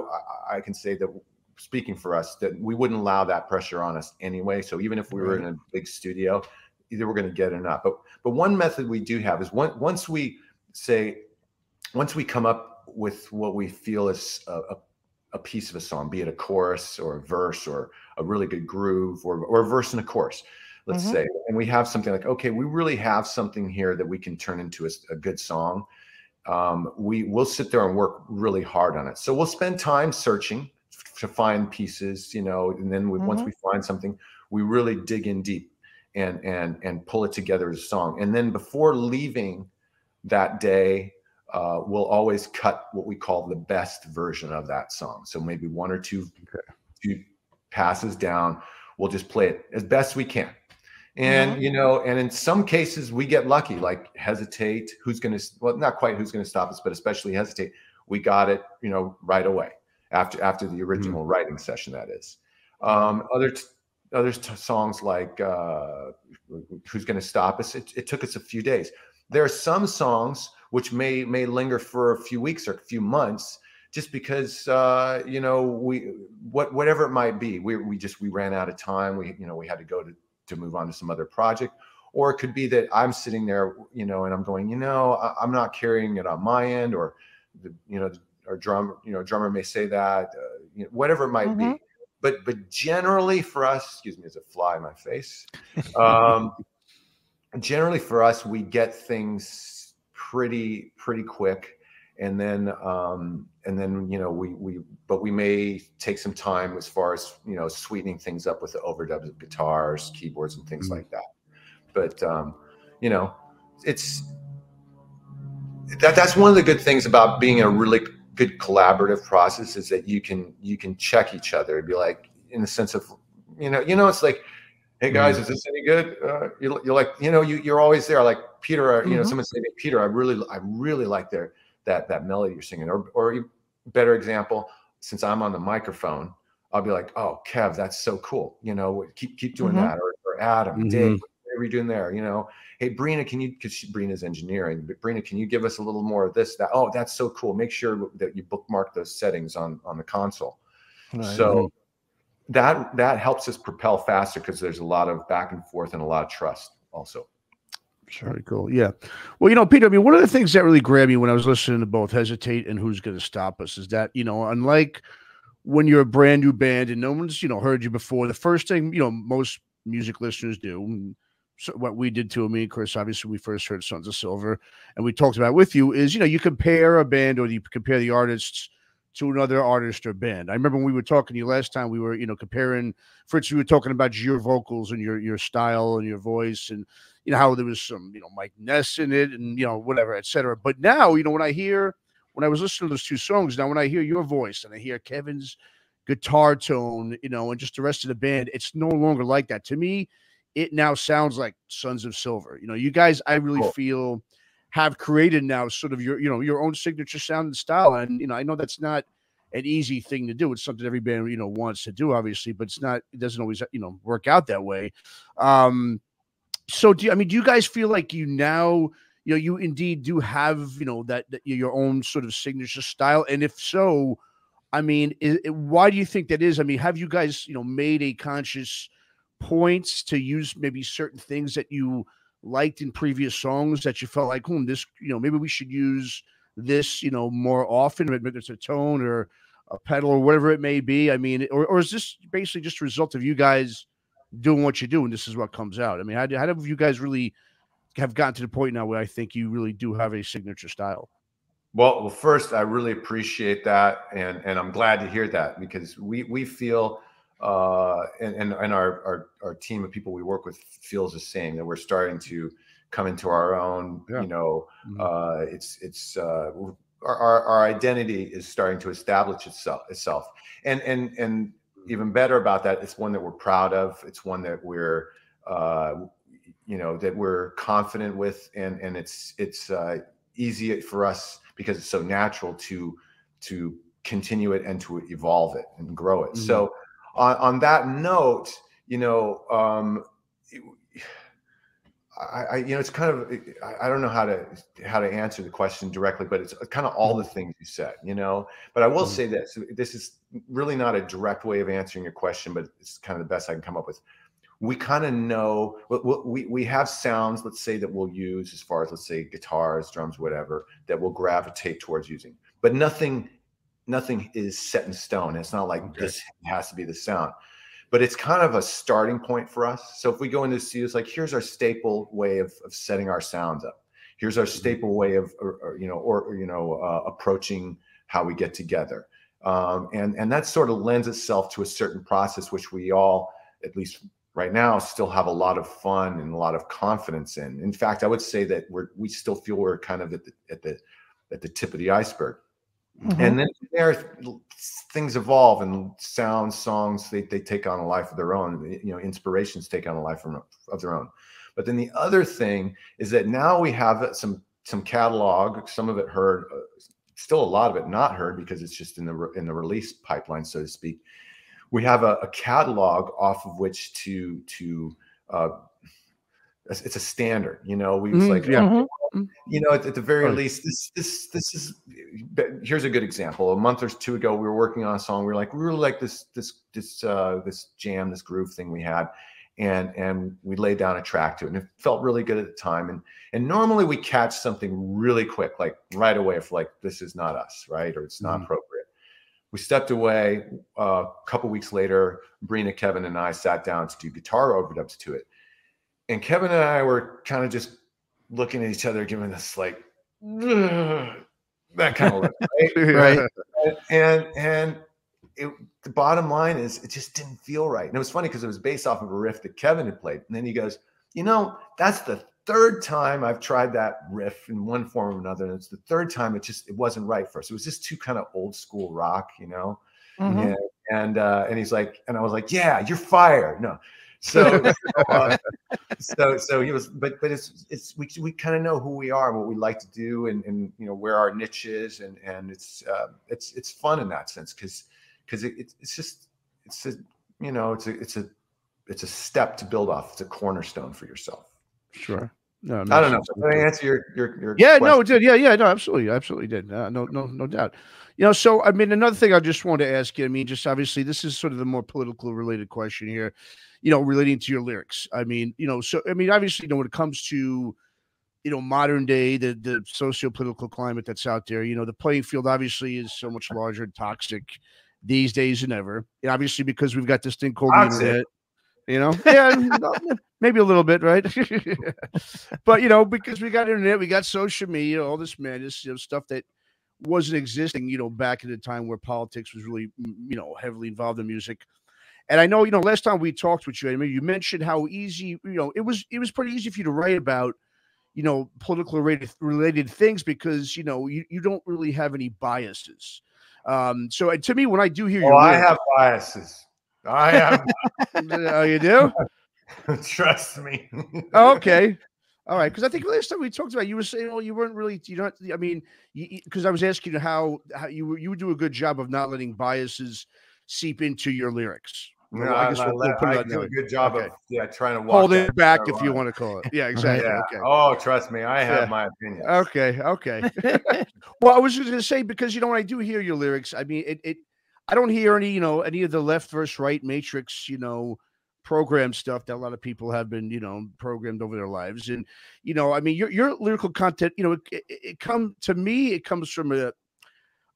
I can say that speaking for us that we wouldn't allow that pressure on us anyway. So even if we were in a big studio, either we're going to get it or not. But but one method we do have is one, once we say once we come up with what we feel is a, a, a, piece of a song, be it a chorus or a verse or a really good groove or, or a verse and a chorus, let's mm-hmm. say, and we have something like, okay, we really have something here that we can turn into a, a good song. Um, we will sit there and work really hard on it. So we'll spend time searching to find pieces, you know, and then we, mm-hmm. once we find something, we really dig in deep and and and pull it together as a song. And then before leaving that day uh, we'll always cut what we call the best version of that song. So maybe one or two, okay. two passes down, we'll just play it as best we can. And mm-hmm. you know, and in some cases we get lucky, like hesitate. Who's going to? Well, not quite who's going to stop us, but especially hesitate. We got it, you know, right away after after the original mm-hmm. writing session. That is. Um, other t- others t- songs like uh, "Who's Going to Stop Us." It, it took us a few days. There are some songs which may may linger for a few weeks or a few months, just because uh, you know we what whatever it might be. We we just we ran out of time. We you know we had to go to to move on to some other project or it could be that I'm sitting there, you know, and I'm going, you know, I, am not carrying it on my end, or the, you know, our drum, you know, drummer may say that, uh, you know, whatever it might mm-hmm. be. But but generally for us, excuse me, as a fly in my face. Um, generally for us, we get things pretty pretty quick, and then um, and then you know we we but we may take some time as far as you know sweetening things up with the overdubs of guitars, keyboards, and things mm-hmm. like that but um, you know, it's that that's one of the good things about being a really good collaborative process is that you can you can check each other and be like in the sense of you know you know it's like hey guys mm-hmm. is this any good uh, you're, you're, like you know you, you're always there like peter uh, you mm-hmm. know someone say peter i really i really like their that that melody you're singing or or better example since i'm on the microphone i'll be like oh kev that's so cool you know keep keep doing mm-hmm. that or, or adam mm-hmm. dave are you doing there? You know, hey, Brina, can you, because Brina's engineering, but Brina, can you give us a little more of this, that? Oh, that's so cool. Make sure that you bookmark those settings on, on the console. Right. So that, that helps us propel faster because there's a lot of back and forth and a lot of trust also. Very cool. Yeah. Well, you know, Peter, I mean, one of the things that really grabbed me when I was listening to both Hesitate and Who's Going to Stop Us is that, you know, unlike when you're a brand new band and no one's, you know, heard you before, the first thing, you know, most music listeners do, so what we did to me, Chris, obviously we first heard Sons of Silver, and we talked about with you is you know you compare a band or you compare the artists to another artist or band. I remember when we were talking to you last time, we were you know comparing. Fritz, we were talking about your vocals and your your style and your voice, and you know how there was some you know Mike Ness in it, and you know whatever, etc. But now you know when I hear when I was listening to those two songs, now when I hear your voice and I hear Kevin's guitar tone, you know, and just the rest of the band, it's no longer like that to me it now sounds like Sons of Silver. You know, you guys, I really cool. feel have created now sort of your, you know, your own signature sound and style. And, you know, I know that's not an easy thing to do. It's something every band, you know, wants to do, obviously, but it's not, it doesn't always, you know, work out that way. Um, so do you, I mean, do you guys feel like you now, you know, you indeed do have, you know, that, that your own sort of signature style? And if so, I mean, is, why do you think that is? I mean, have you guys, you know, made a conscious points to use maybe certain things that you liked in previous songs that you felt like, hmm, this, you know, maybe we should use this, you know, more often, whether it's a tone or a pedal or whatever it may be. I mean, or, or is this basically just a result of you guys doing what you do and this is what comes out? I mean, how, do, how have you guys really have gotten to the point now where I think you really do have a signature style? Well, well, first, I really appreciate that, and and I'm glad to hear that because we we feel uh, and, and, and our, our, our team of people we work with feels the same that we're starting to come into our own yeah. you know mm-hmm. uh, it's it's uh, our, our identity is starting to establish itself itself and and and even better about that it's one that we're proud of it's one that we're uh, you know that we're confident with and and it's it's uh, easy for us because it's so natural to to continue it and to evolve it and grow it mm-hmm. so on, on that note, you know, um, I, I, you know, it's kind of, I don't know how to, how to answer the question directly, but it's kind of all the mm-hmm. things you said, you know, but I will mm-hmm. say this, this is really not a direct way of answering your question, but it's kind of the best I can come up with. We kind of know, we, we have sounds, let's say that we'll use as far as, let's say guitars, drums, whatever, that we'll gravitate towards using, but nothing nothing is set in stone. It's not like okay. this has to be the sound, but it's kind of a starting point for us. So if we go into the studio, it's like here's our staple way of, of setting our sounds up. Here's our mm-hmm. staple way of, or, or, you know, or, or you know, uh, approaching how we get together. Um, and and that sort of lends itself to a certain process, which we all, at least right now, still have a lot of fun and a lot of confidence in. In fact, I would say that we're we still feel we're kind of at the at the at the tip of the iceberg. Mm-hmm. And then there, things evolve and sounds, songs, they, they take on a life of their own. You know, inspirations take on a life of their own. But then the other thing is that now we have some some catalog, some of it heard, uh, still a lot of it not heard because it's just in the in the release pipeline, so to speak. we have a, a catalog off of which to to uh, it's a standard. You know, we was Mhm, like, yeah. Mhm. you know, at, at the very Right. least, this this this is. Here's a good example. A month or two ago, we were working on a song. We were like, we really like this this this uh, this jam, this groove thing we had, and and we laid down a track to it, and it felt really good at the time. And and normally we catch something really quick, like right away, if like this is not us, right, or it's not Mhm. appropriate. We stepped away. Uh, a couple weeks later, Brina, Kevin, and I sat down to do guitar overdubs to it, and Kevin and I were kind of just looking at each other, giving this like that kind of look, right? Right. and and it, the bottom line is it just didn't feel right. And it was funny because it was based off of a riff that Kevin had played. And then he goes, you know, that's the third time I've tried that riff in one form or another. And it's the third time it just it wasn't right for us. It was just too kind of old school rock, you know. Mhm. And and uh, and he's like, and I was like, yeah, you're fired. No. So uh, so so he was, but but it's it's we we kind of know who we are, and what we like to do, and and you know where our niche is, and and it's uh, it's it's fun in that sense because because it, it's it's just it's a you know it's a it's a it's a step to build off. It's a cornerstone for yourself. Sure. No, I don't know. Did I answer your your your Yeah, no, it did. Yeah, yeah, no, absolutely, absolutely did. Uh, no, no, no doubt. You know, so I mean, another thing I just wanted to ask you. I mean, just obviously, this is sort of the more political related question here. You know, relating to your lyrics. I mean, you know, so I mean, obviously, you know, when it comes to you know modern day the the socio-political climate that's out there, you know, the playing field obviously is so much larger and toxic these days than ever. And obviously, because we've got this thing called the Toxic? internet. You know, yeah, maybe a little bit, right? but you know, because we got internet, we got social media, all this madness, you know, stuff that wasn't existing, you know, back in the time where politics was really, mm, you know, heavily involved in music. And I know, you know, last time we talked with you, I mean, you mentioned how easy, you know, it was it was pretty easy for you to write about, you know, political related related things because you know you, you don't really have any biases. Um, so to me, when I do hear you. Oh, I have biases. I have. oh, you do? Trust me. Oh, okay. All right, because I think last time we talked about, it, you were saying, well, you weren't really, you know, I mean, because I was asking you how how you you would do a good job of not letting biases seep into your lyrics. No, Well, I, guess we'll- we'll put I that do a good job Okay. of yeah trying to Hold it back if you want to call it. Yeah, exactly. Yeah. Okay. Oh, trust me, I have Yeah. my opinion. Okay. Okay. well, I was just gonna say because you know when I do hear your lyrics, I mean it. it I don't hear any, you know, any of the left versus right matrix, you know, program stuff that a lot of people have been, you know, programmed over their lives. And you know, I mean, your your lyrical content, you know, it, it, it come to me, it comes from a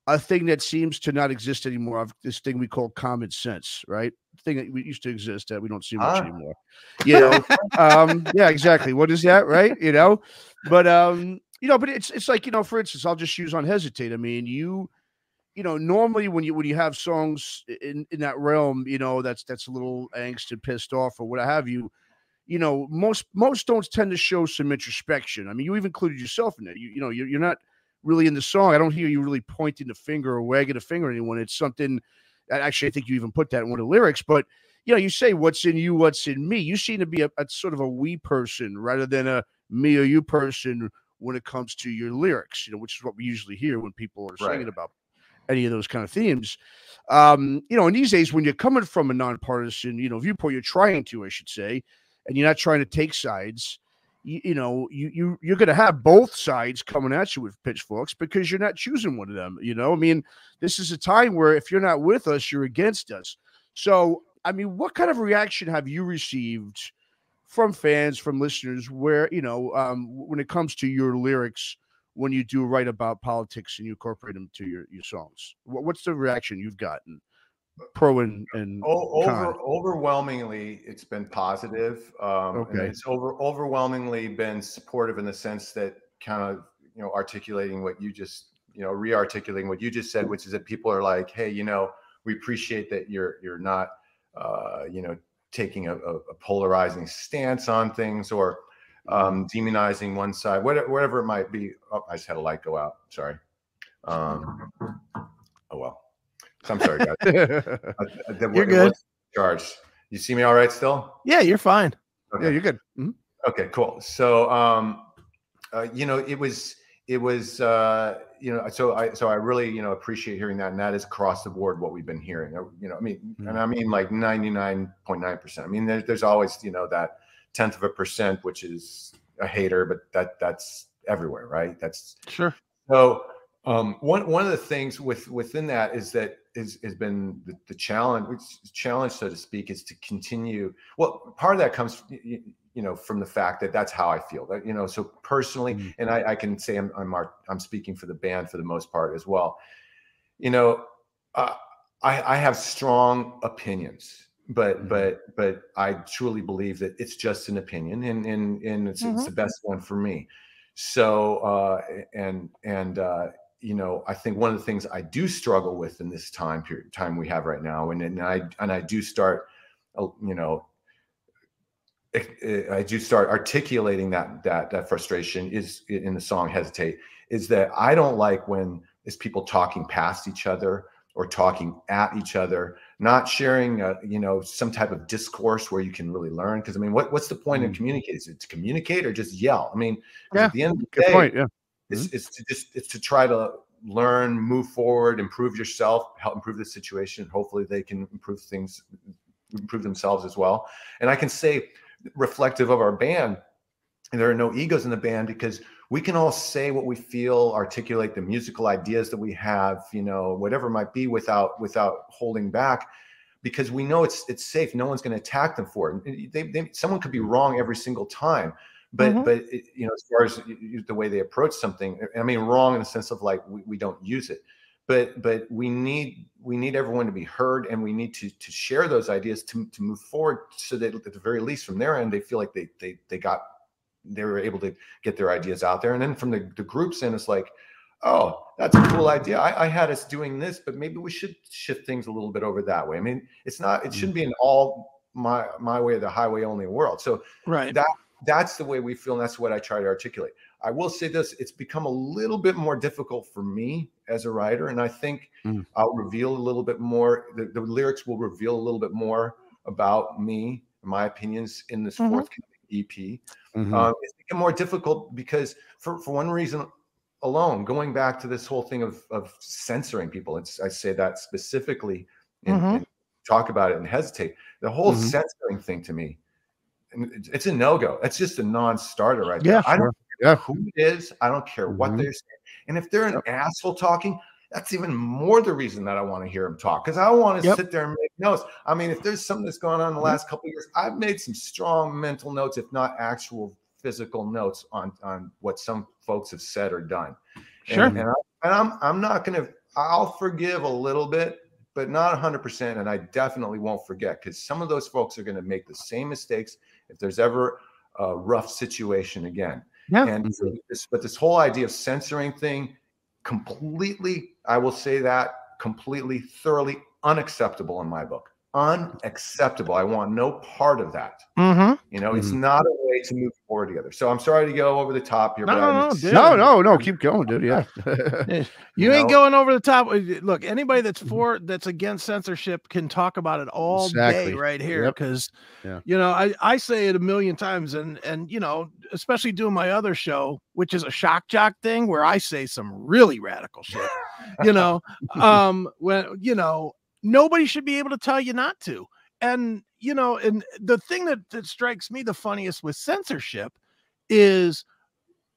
a thing that seems to not exist anymore. Of this thing we call common sense, right? Thing that we used to exist that we don't see much Huh? anymore. You know, um, yeah, exactly. What is that, right? You know, but um, you know, but it's it's like you know, for instance, I'll just use unhesitate. I mean, you, you know, normally when you when you have songs in in that realm, you know, that's that's a little angst and pissed off or what have you. You know, most most don't tend to show some introspection. I mean, you even included yourself in it. You you know, you're, you're not really in the song. I don't hear you really pointing the finger or wagging a finger at anyone. It's something. Actually, I think you even put that in one of the lyrics. But you know, you say what's in you, what's in me. You seem to be a, a sort of a we person rather than a me or you person when it comes to your lyrics. You know, which is what we usually hear when people are Right. singing about any of those kind of themes. Um, you know, in these days, when you're coming from a nonpartisan, you know, viewpoint, you're trying to, I should say, and you're not trying to take sides. You, you know, you you you're going to have both sides coming at you with pitchforks because you're not choosing one of them. You know, I mean, this is a time where if you're not with us, you're against us. So, I mean, what kind of reaction have you received from fans, from listeners, where you know, um, when it comes to your lyrics? when you do write about politics and you incorporate them to your, your songs? What's the reaction you've gotten, pro and and O- over overwhelmingly, it's been positive. Um, Okay. it's over overwhelmingly been supportive in the sense that kind of you know articulating what you just you know re-articulating what you just said, which is that people are like, hey, you know, we appreciate that you're you're not uh, you know taking a, a a polarizing stance on things or um, demonizing one side, whatever, whatever it might be. Oh, I just had a light go out. Sorry. Um, oh well. I'm sorry, guys. Uh, uh, the- You're good. Charged. You see me all right still? yeah, you're fine. yeah, you're good. Mhm. Okay, cool. So, um, uh, you know, it was it was uh, you know so I so I really you know appreciate hearing that, and that is across the board what we've been hearing. Uh, you know, I mean, mm-hmm. and I mean like ninety nine point nine percent. I mean, there, there's always you know that tenth of a percent, which is a hater, but that that's everywhere, right? That's sure. So um, one one of the things with within that is that is has been the, the challenge challenge so to speak is to continue. Well, part of that comes you know from the fact that that's how I feel. That you know, so personally, mm-hmm. and I, I, can say I'm I'm I'm speaking for the band for the most part as well. You know, uh, I I have strong opinions but mm-hmm. but but I truly believe that it's just an opinion and and and it's, mm-hmm. it's the best one for me. So uh and and uh you know I think one of the things I do struggle with in this time period time we have right now and and I and I do start uh, you know I do start articulating that that that frustration is in the song hesitate is that I don't like when is people talking past each other or talking at each other not sharing a, you know some type of discourse where you can really learn because i mean what, what's the point mm. in communicating is it to communicate or just yell i mean yeah. at the end of the day point, yeah. It's, mm-hmm. it's to just it's to try to learn move forward improve yourself help improve the situation. Hopefully they can improve things improve themselves as well. And i can say reflective of our band there are no egos in the band because we can all say what we feel articulate the musical ideas that we have you know whatever might be without without holding back because we know it's it's safe. No one's going to attack them for it. They, they, someone could be wrong every single time but mm-hmm. but it, you know as far as the way they approach something i mean wrong in the sense of like we, we don't use it but but we need we need everyone to be heard and we need to to share those ideas to, to move forward so that at the very least from their end they feel like they they they got they were able to get their ideas out there. And then from the, the groups in, it's like, oh, that's a cool idea. I, I, had us doing this, but maybe we should shift things a little bit over that way. I mean, it's not, it mm. shouldn't be an all my my way the highway only world. So right that that's the way we feel, and that's what I try to articulate. I will say this: it's become a little bit more difficult for me as a writer, and I think mm. I'll reveal a little bit more. The, the, lyrics will reveal a little bit more about me, my opinions in this mm-hmm. forthcoming EP. Mm-hmm. Um, it's become more difficult because, for, for one reason alone, going back to this whole thing of, of censoring people, it's, I say that specifically and, mm-hmm. talk about it and hesitate. The whole mm-hmm. censoring thing to me, it's a no go. It's just a non starter right yeah, there. I don't care who it is, I don't care what mm-hmm. they're saying. And if they're an yep. asshole talking, that's even more the reason that I want to hear him talk because I want to yep. sit there and make notes. I mean, if there's something that's going on in the mm-hmm. last couple years, I've made some strong mental notes, if not actual physical notes on on what some folks have said or done. Sure. And, and, I, and I'm I'm not going to. I'll forgive a little bit, but not 100%. And I definitely won't forget because some of those folks are going to make the same mistakes if there's ever a rough situation again. Yeah. And mm-hmm. this, but this whole idea of censoring thing completely, I will say that completely, thoroughly unacceptable in my book. Unacceptable. I want no part of that. Mm-hmm. You know, mm-hmm. it's not a way to move forward together. So I'm sorry to go over the top here. No, no, no, no, no, no, keep going, dude. Yeah. you, you ain't know? going over the top. Look, anybody that's mm-hmm. for that's against censorship can talk about it all exactly. day right here. Because yep. yeah. you know, I, I say it a million times and and you know, especially doing my other show, which is a shock jock thing where I say some really radical shit. you know, um, when you know, nobody should be able to tell you not to. And you know, and the thing that, that strikes me the funniest with censorship is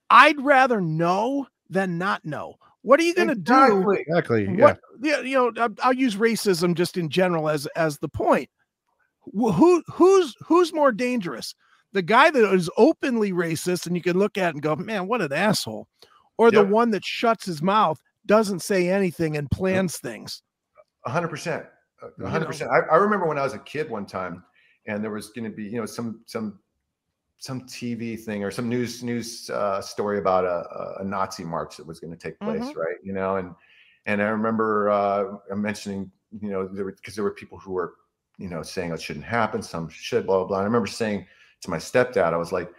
I'd rather know than not know. What are you going to exactly. do? Exactly. Yeah. What, yeah. You know, I'll use racism just in general as as the point. Who who's who's more dangerous? The guy that is openly racist and you can look at and go, man, what an asshole, or yep. the one that shuts his mouth, doesn't say anything, and plans things. Hundred percent, hundred percent. I remember when I was a kid one time, and there was going to be, you know, some some some TV thing or some news news uh, story about a, a, Nazi march that was going to take place, mm-hmm. right? You know, and and I remember uh, mentioning, you know, there because there were people who were, you know, saying it shouldn't happen, some should, blah blah blah. I remember saying to my stepdad, I was like,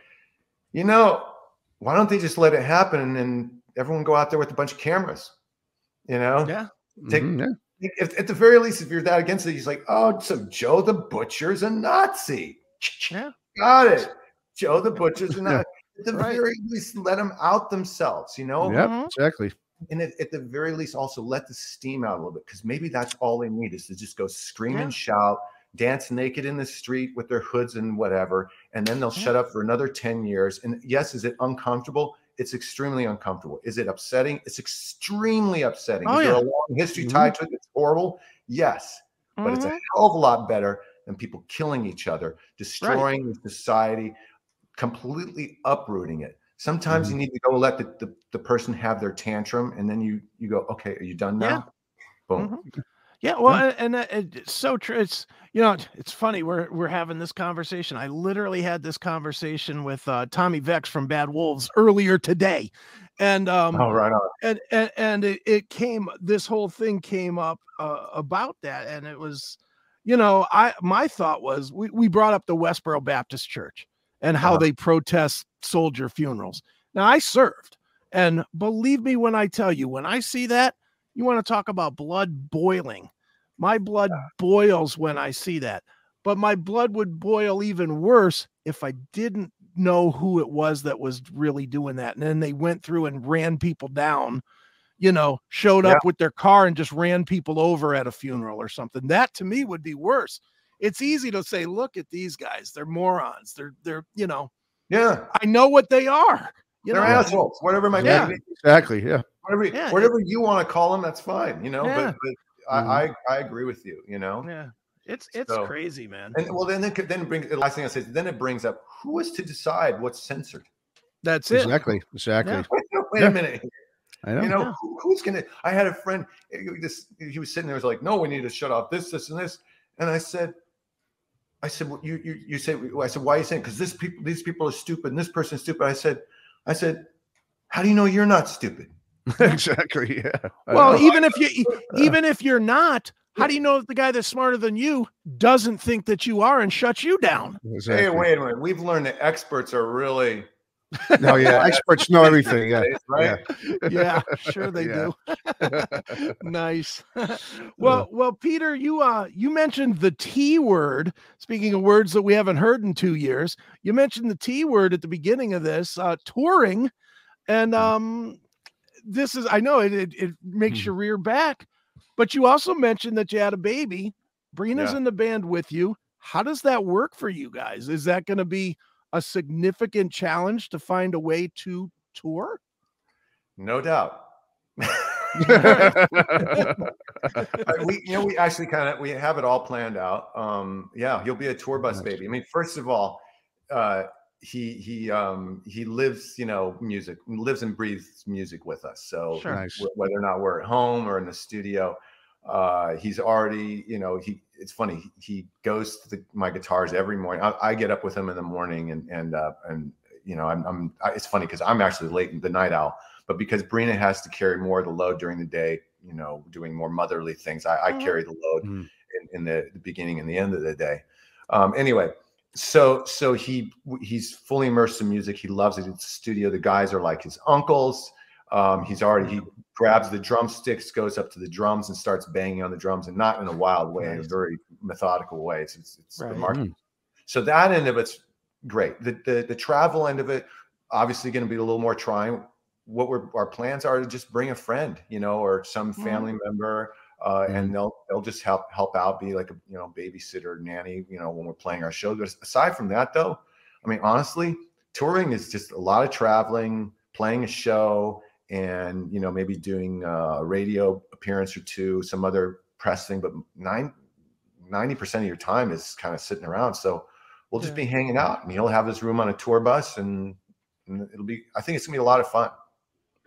you know, why don't they just let it happen and everyone go out there with a bunch of cameras, you know? Yeah. Take, mm-hmm, yeah. If, at the very least, if you're that against it, he's like, oh, so Joe the Butcher's a Nazi. Yeah. Got it. Joe the Butcher's a Nazi. at the Right. very least, let them out themselves. You know, Yep, Mhm. exactly. and at, at the very least, also let the steam out a little bit because maybe that's all they need is to just go scream Yeah. and shout, dance naked in the street with their hoods and whatever, and then they'll Yeah. shut up for another ten years. And yes, is it uncomfortable? It's extremely uncomfortable. Is it upsetting? It's extremely upsetting. Oh, is there a long history Mhm. tied to it? It's horrible. Yes, but it's a Mhm. hell of a lot better than people killing each other, destroying the society, completely uprooting it. Sometimes you need to go let the, the, the person have their tantrum, and then you you go, okay, are you done now? Yeah. Boom. Yeah, well, and, and that- it's so true. It's you know, it's funny. We're we're having this conversation. I literally had this conversation with uh, Tommy Vext from Bad Wolves earlier today, and um, Oh, right on. and and, and it, it came. This whole thing came up uh, about that, and it was, you know, I my thought was we we brought up the Westboro Baptist Church and how Uh-huh. they protest soldier funerals. Now I served, and believe me when I tell you, when I see that. You want to talk about blood boiling? My blood boils when I see that, but my blood would boil even worse if I didn't know who it was that was really doing that. And then they went through and ran people down, you know, showed Yeah. up with their car and just ran people over at a funeral or something. That to me would be worse. It's easy to say, look at these guys, they're morons. They're, they're, you know, Yeah, I know what they are. You they're know, assholes. Whatever my Yeah. Exactly. Yeah. Whatever, Yeah, whatever you want to call them, that's fine. You know, Yeah. but, but I, I I agree with you. You know, Yeah. It's, it's So- crazy, man. and well, then it could- then it brings the last thing I say is then it brings up who is to decide what's censored. That's it. Exactly. Exactly. Yeah. Wait, wait Yeah. a minute. I know. You know, Yeah. who, who's gonna? I had a friend. eh, he This he was sitting there. Was like, no, we need to shut off this, this, and this. And I said, I said, well, you, you, you said. I said, why are you saying? Because this people, these people are stupid, and this person's stupid. I said, I said, how do you know you're not stupid? exactly. Yeah. Well, even if you even if you're not, how do you know if the guy that's smarter than you doesn't think that you are and shuts you down? Exactly. Hey, wait a minute. We've learned that experts are really No, yeah. Experts know everything. Yeah. right. Yeah, sure they Yeah. do. nice. well, well, Peter, you uh you mentioned the T word. Speaking of words that we haven't heard in two years, you mentioned the T word at the beginning of this, uh touring. And Mm. um this is I know it it, it makes Mhm. your rear back, but you also mentioned that you had a baby. Brina's Yeah. in the band with you. How does that work for you guys? Is that going to be a significant challenge to find a way to tour? No doubt. We you know we actually kind of we have it all planned out um yeah he'll be a tour bus baby i mean first of all uh he he um he lives you know music lives and breathes music with us so Sure. Nice. whether or not we're at home or in the studio uh he's already you know he it's funny he, he goes to the, my guitars every morning I, I get up with him in the morning and and uh and you know i'm, I'm I, it's funny because i'm actually late in the night owl but because Brina has to carry more of the load during the day, you know, doing more motherly things, I, I Mhm. carry the load Mhm. in, in the, the beginning and the end of the day. Um, anyway, so so he he's fully immersed in music. He loves it. It's a studio. The guys are like his uncles. Um, he's already he grabs the drumsticks, goes up to the drums, and starts banging on the drums, and not in a wild way, in a very methodical way. It's it's, it's Right. remarkable. So that end of it's great. The the, the travel end of it, obviously, going to be a little more trying what we're our plans are to just bring a friend, you know, or some Mhm. family member, uh, Mhm. and they'll they'll just help help out, be like a you know babysitter, nanny, you know, when we're playing our shows. But aside from that, though, I mean, honestly, touring is just a lot of traveling, playing a show, and you know maybe doing a radio appearance or two, some other press thing. But nine. 90% of your time is kind of sitting around. So we'll just Yeah. be hanging out and he'll have his room on a tour bus and, and it'll be, I think it's gonna be a lot of fun.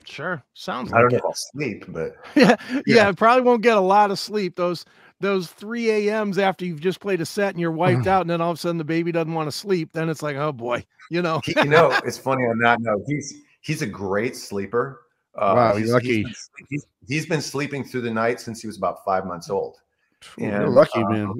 Sure, sounds I don't like know it. sleep, but yeah, yeah, I probably won't get a lot of sleep. Those those 3 a.m.s after you've just played a set and you're wiped out, and then all of a sudden the baby doesn't want to sleep. Then it's like, oh boy, you know. he, you know, it's funny on that note. He's he's a great sleeper. Uh, Wow, he's, you're lucky. He's been, he's, he's been sleeping through the night since he was about five months old. Ooh, You're lucky, uh, man.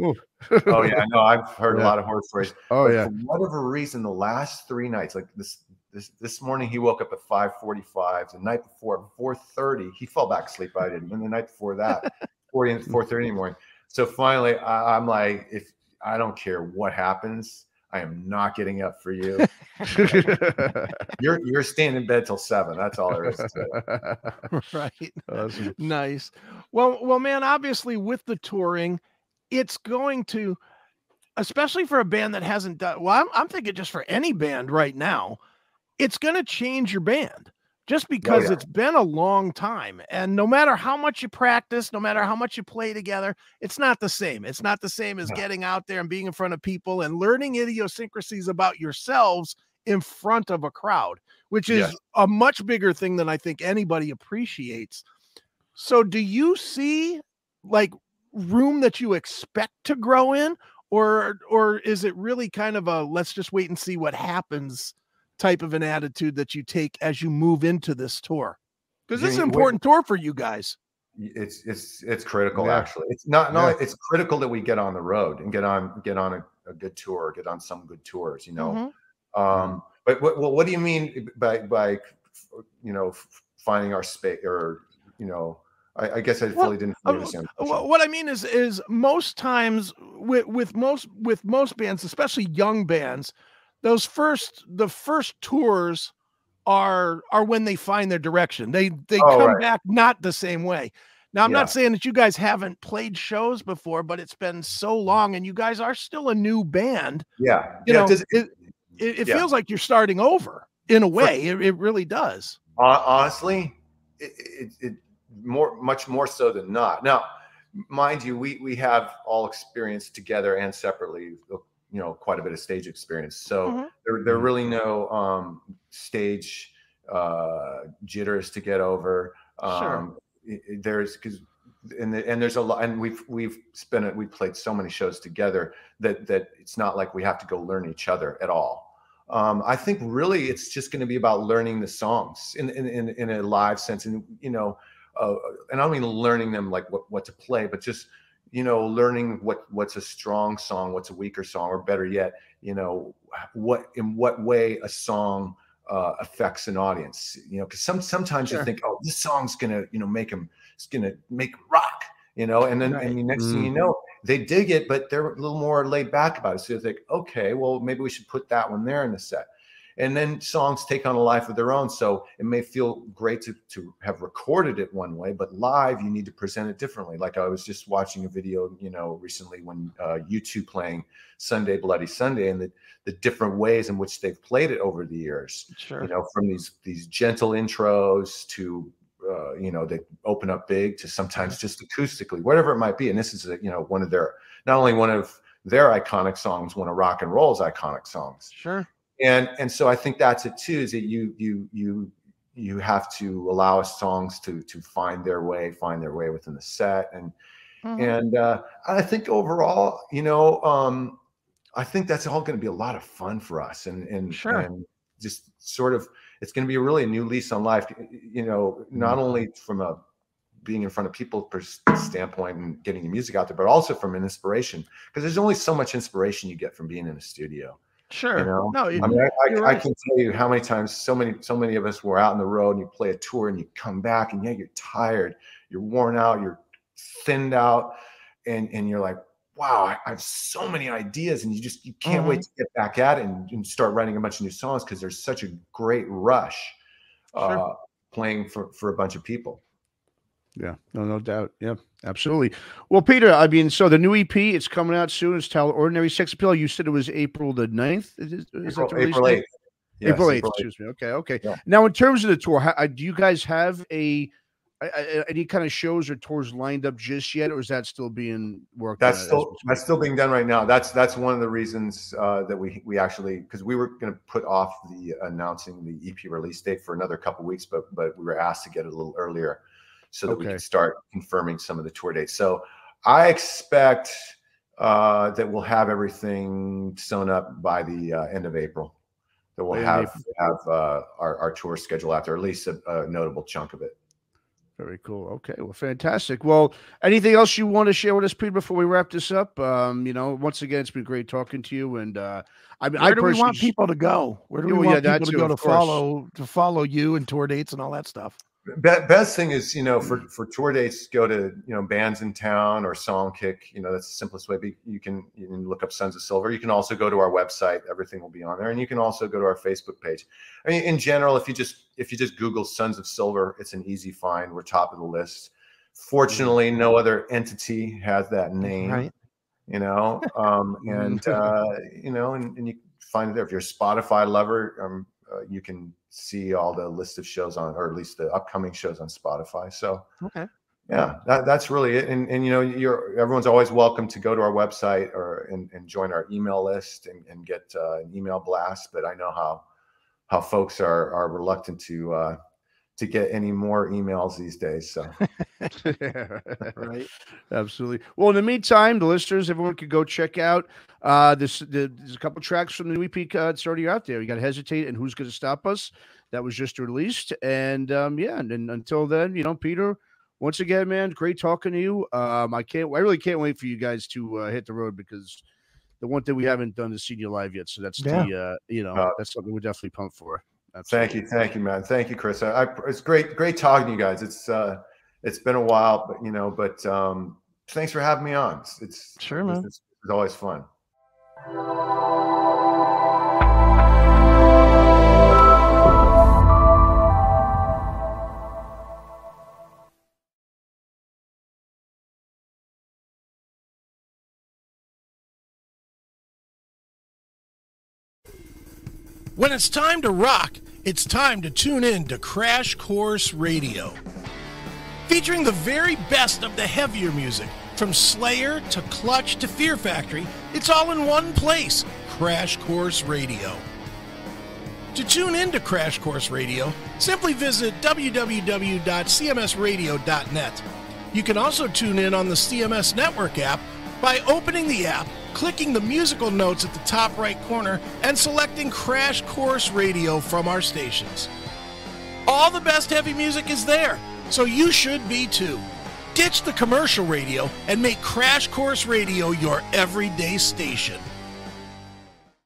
Oh yeah, no, I've heard Yeah. a lot of horror stories. Oh But yeah. For whatever reason, the last three nights, like this this this morning, he woke up at five forty five. The night before, four thirty, he fell back asleep. I didn't. And the night before that, 4 four thirty in the morning. So finally, I, I'm like, if I don't care what happens, I am not getting up for you. you're you're staying in bed till seven. That's all there is to it. right. Awesome. Nice. Well, well, man, obviously with the touring, it's going to, especially for a band that hasn't done well, I'm, I'm thinking just for any band right now, it's going to change your band just oh, because yeah. it's been a long time. And no matter how much you practice, no matter how much you play together, it's not the same. It's not the same as getting out there and being in front of people and learning idiosyncrasies about yourselves in front of a crowd, which is Yes. a much bigger thing than I think anybody appreciates. So, do you see like room that you expect to grow in, or or is it really kind of a let's just wait and see what happens type of an attitude that you take as you move into this tour? Because this is an important tour for you guys. It's it's it's critical Yeah. actually. It's not no, Yeah. it's critical that we get on the road and get on get on a, a good tour, get on some good tours, you know. Mhm. Um, but what well, what do you mean by by you know finding our space or you know? I, I guess I Well, fully didn't uh, fully understand. the What I mean is, is most times with with most with most bands, especially young bands, those first the first tours are are when they find their direction. They they Oh, come right. back not the same way. Now I'm Yeah. not saying that you guys haven't played shows before, but it's been so long, and you guys are still a new band. Yeah, You yeah. know, it, it, it yeah. feels like you're starting over in a way. It, it really does. Honestly, it, it, more much more so than not. Now, mind you, we we have all experienced together and separately, you know, quite a bit of stage experience. So Mhm. there there are really no um, stage uh, jitters to get over. Sure. Um, i- there's because. And, the, and there's a lot, and we've we've spent it. we've played so many shows together that that it's not like we have to go learn each other at all. Um, I think really it's just going to be about learning the songs in in, in, in a live sense, and you know, uh, and I don't mean learning them like what, what to play, but just you know, learning what what's a strong song, what's a weaker song, or better yet, you know, what in what way a song uh, affects an audience. You know, because some sometimes Sure. you think, oh, this song's gonna you know make them it's gonna make rock, you know, and then Right. and the next thing you know, they dig it, but they're a little more laid back about it. So they think, okay, well, maybe we should put that one there in the set. And then songs take on a life of their own. So it may feel great to, to have recorded it one way, but live, you need to present it differently. Like I was just watching a video, you know, recently when uh, U2 playing Sunday Bloody Sunday and the, the different ways in which they've played it over the years Sure. you know from these these gentle intros to uh, you know they open up big to sometimes just acoustically whatever it might be and this is a, you know one of their not only one of their iconic songs one of rock and roll's iconic songs Sure. And and so i think that's it too is that you you you you have to allow songs to to find their way find their way within the set and Mhm. and uh, I think overall, you know, um, I think that's all going to be a lot of fun for us, and and Sure. and just sort of, it's going to be really a new lease on life. You know, not only from a being in front of people standpoint and getting the music out there, but also from an inspiration, because there's only so much inspiration you get from being in a studio. Sure. You know, no, you- I mean, I, I, You're I right. can tell you how many times so many so many of us were out on the road and you play a tour and you come back and yeah, you're tired, you're worn out, you're thinned out, and and you're like, wow, I, I have so many ideas, and you just you can't wait to get back at it and, and start writing a bunch of new songs because there's such a great rush uh, playing for for a bunch of people. Yeah, no, no doubt. Yeah, absolutely. Well, Peter, I mean, so the new EP, it's coming out soon. It's titled Ordinary Sex Appeal. You said it was April the 9th. Is, it- is April, that the April 8th. Yes, April 8th, April 8th. excuse me. Okay, okay. Yeah. Now, in terms of the tour, how, uh, do you guys have a, a, a- any kind of shows or tours lined up just yet, or is that still being worked That's still that's still being done right now. That's that's one of the reasons uh, that we we actually because we were going to put off the announcing the EP release date for another couple weeks, but but we were asked to get it a little earlier so that we can start confirming some of the tour dates. So I expect uh, that we'll have everything sewn up by the uh, end of April. That we'll By the end have of have uh, our our tour schedule out there, at least a, a notable chunk of it. Very cool. Okay, well, fantastic. Well, anything else you want to share with us, Pete, before we wrap this up? Um, you know, once again, it's been great talking to you, and uh, I mean, Where I do we want people to go? Where do Yeah, we well, want that people to too, go to of course. follow to follow you and tour dates and all that stuff? Be- best thing is you know for for tour dates go to you know Bandsintown or songkick you know that's the simplest way Be- you can you can look up sons of silver. You can also go to our website everything will be on there and you can also go to our facebook page. I mean in general if you just if you just google sons of silver it's an easy find. We're top of the list. Fortunately no other entity has that name Right. you know um and uh you know and, and you find it there. If you're a spotify lover um uh, you can see all the list of shows on or at least the upcoming shows on spotify so Okay. yeah that, that's really it and, and you know you're everyone's always welcome to go to our website or and, and join our email list and, and get uh, an email blast but i know how how folks are are reluctant to uh to get any more emails these days so Right. Absolutely. Well, in the meantime, the listeners, everyone could go check out uh this. The, there's a couple tracks from the new EP uh, that's already out there. You got to hesitate and who's going to stop us. That was just released, and um yeah, and, then until then, you know, Peter. Once again, man, great talking to you. Um, I can't. I really can't wait for you guys to uh, hit the road because the one thing we haven't done is seen you live yet. So that's Yeah. the uh, you know Uh, that's something we're definitely pumped for. Thank you, thank you, man. Thank you, Chris. I, I, it's great, great talking to you guys. It's uh, it's been a while, but you know, but um, thanks for having me on. It's, it's Sure, man. It's, it's always fun. When it's time to rock, it's time to tune in to Crash Course Radio. Featuring the very best of the heavier music, from Slayer to Clutch to Fear Factory, it's all in one place Crash Course Radio. To tune in to Crash Course Radio, simply visit www.cmsradio.net. You can also tune in on the CMS Network app by opening the app, clicking the musical notes at the top right corner, and selecting Crash Course Radio from our stations. All the best heavy music is there, so you should be too. Ditch the commercial radio and make Crash Course Radio your everyday station.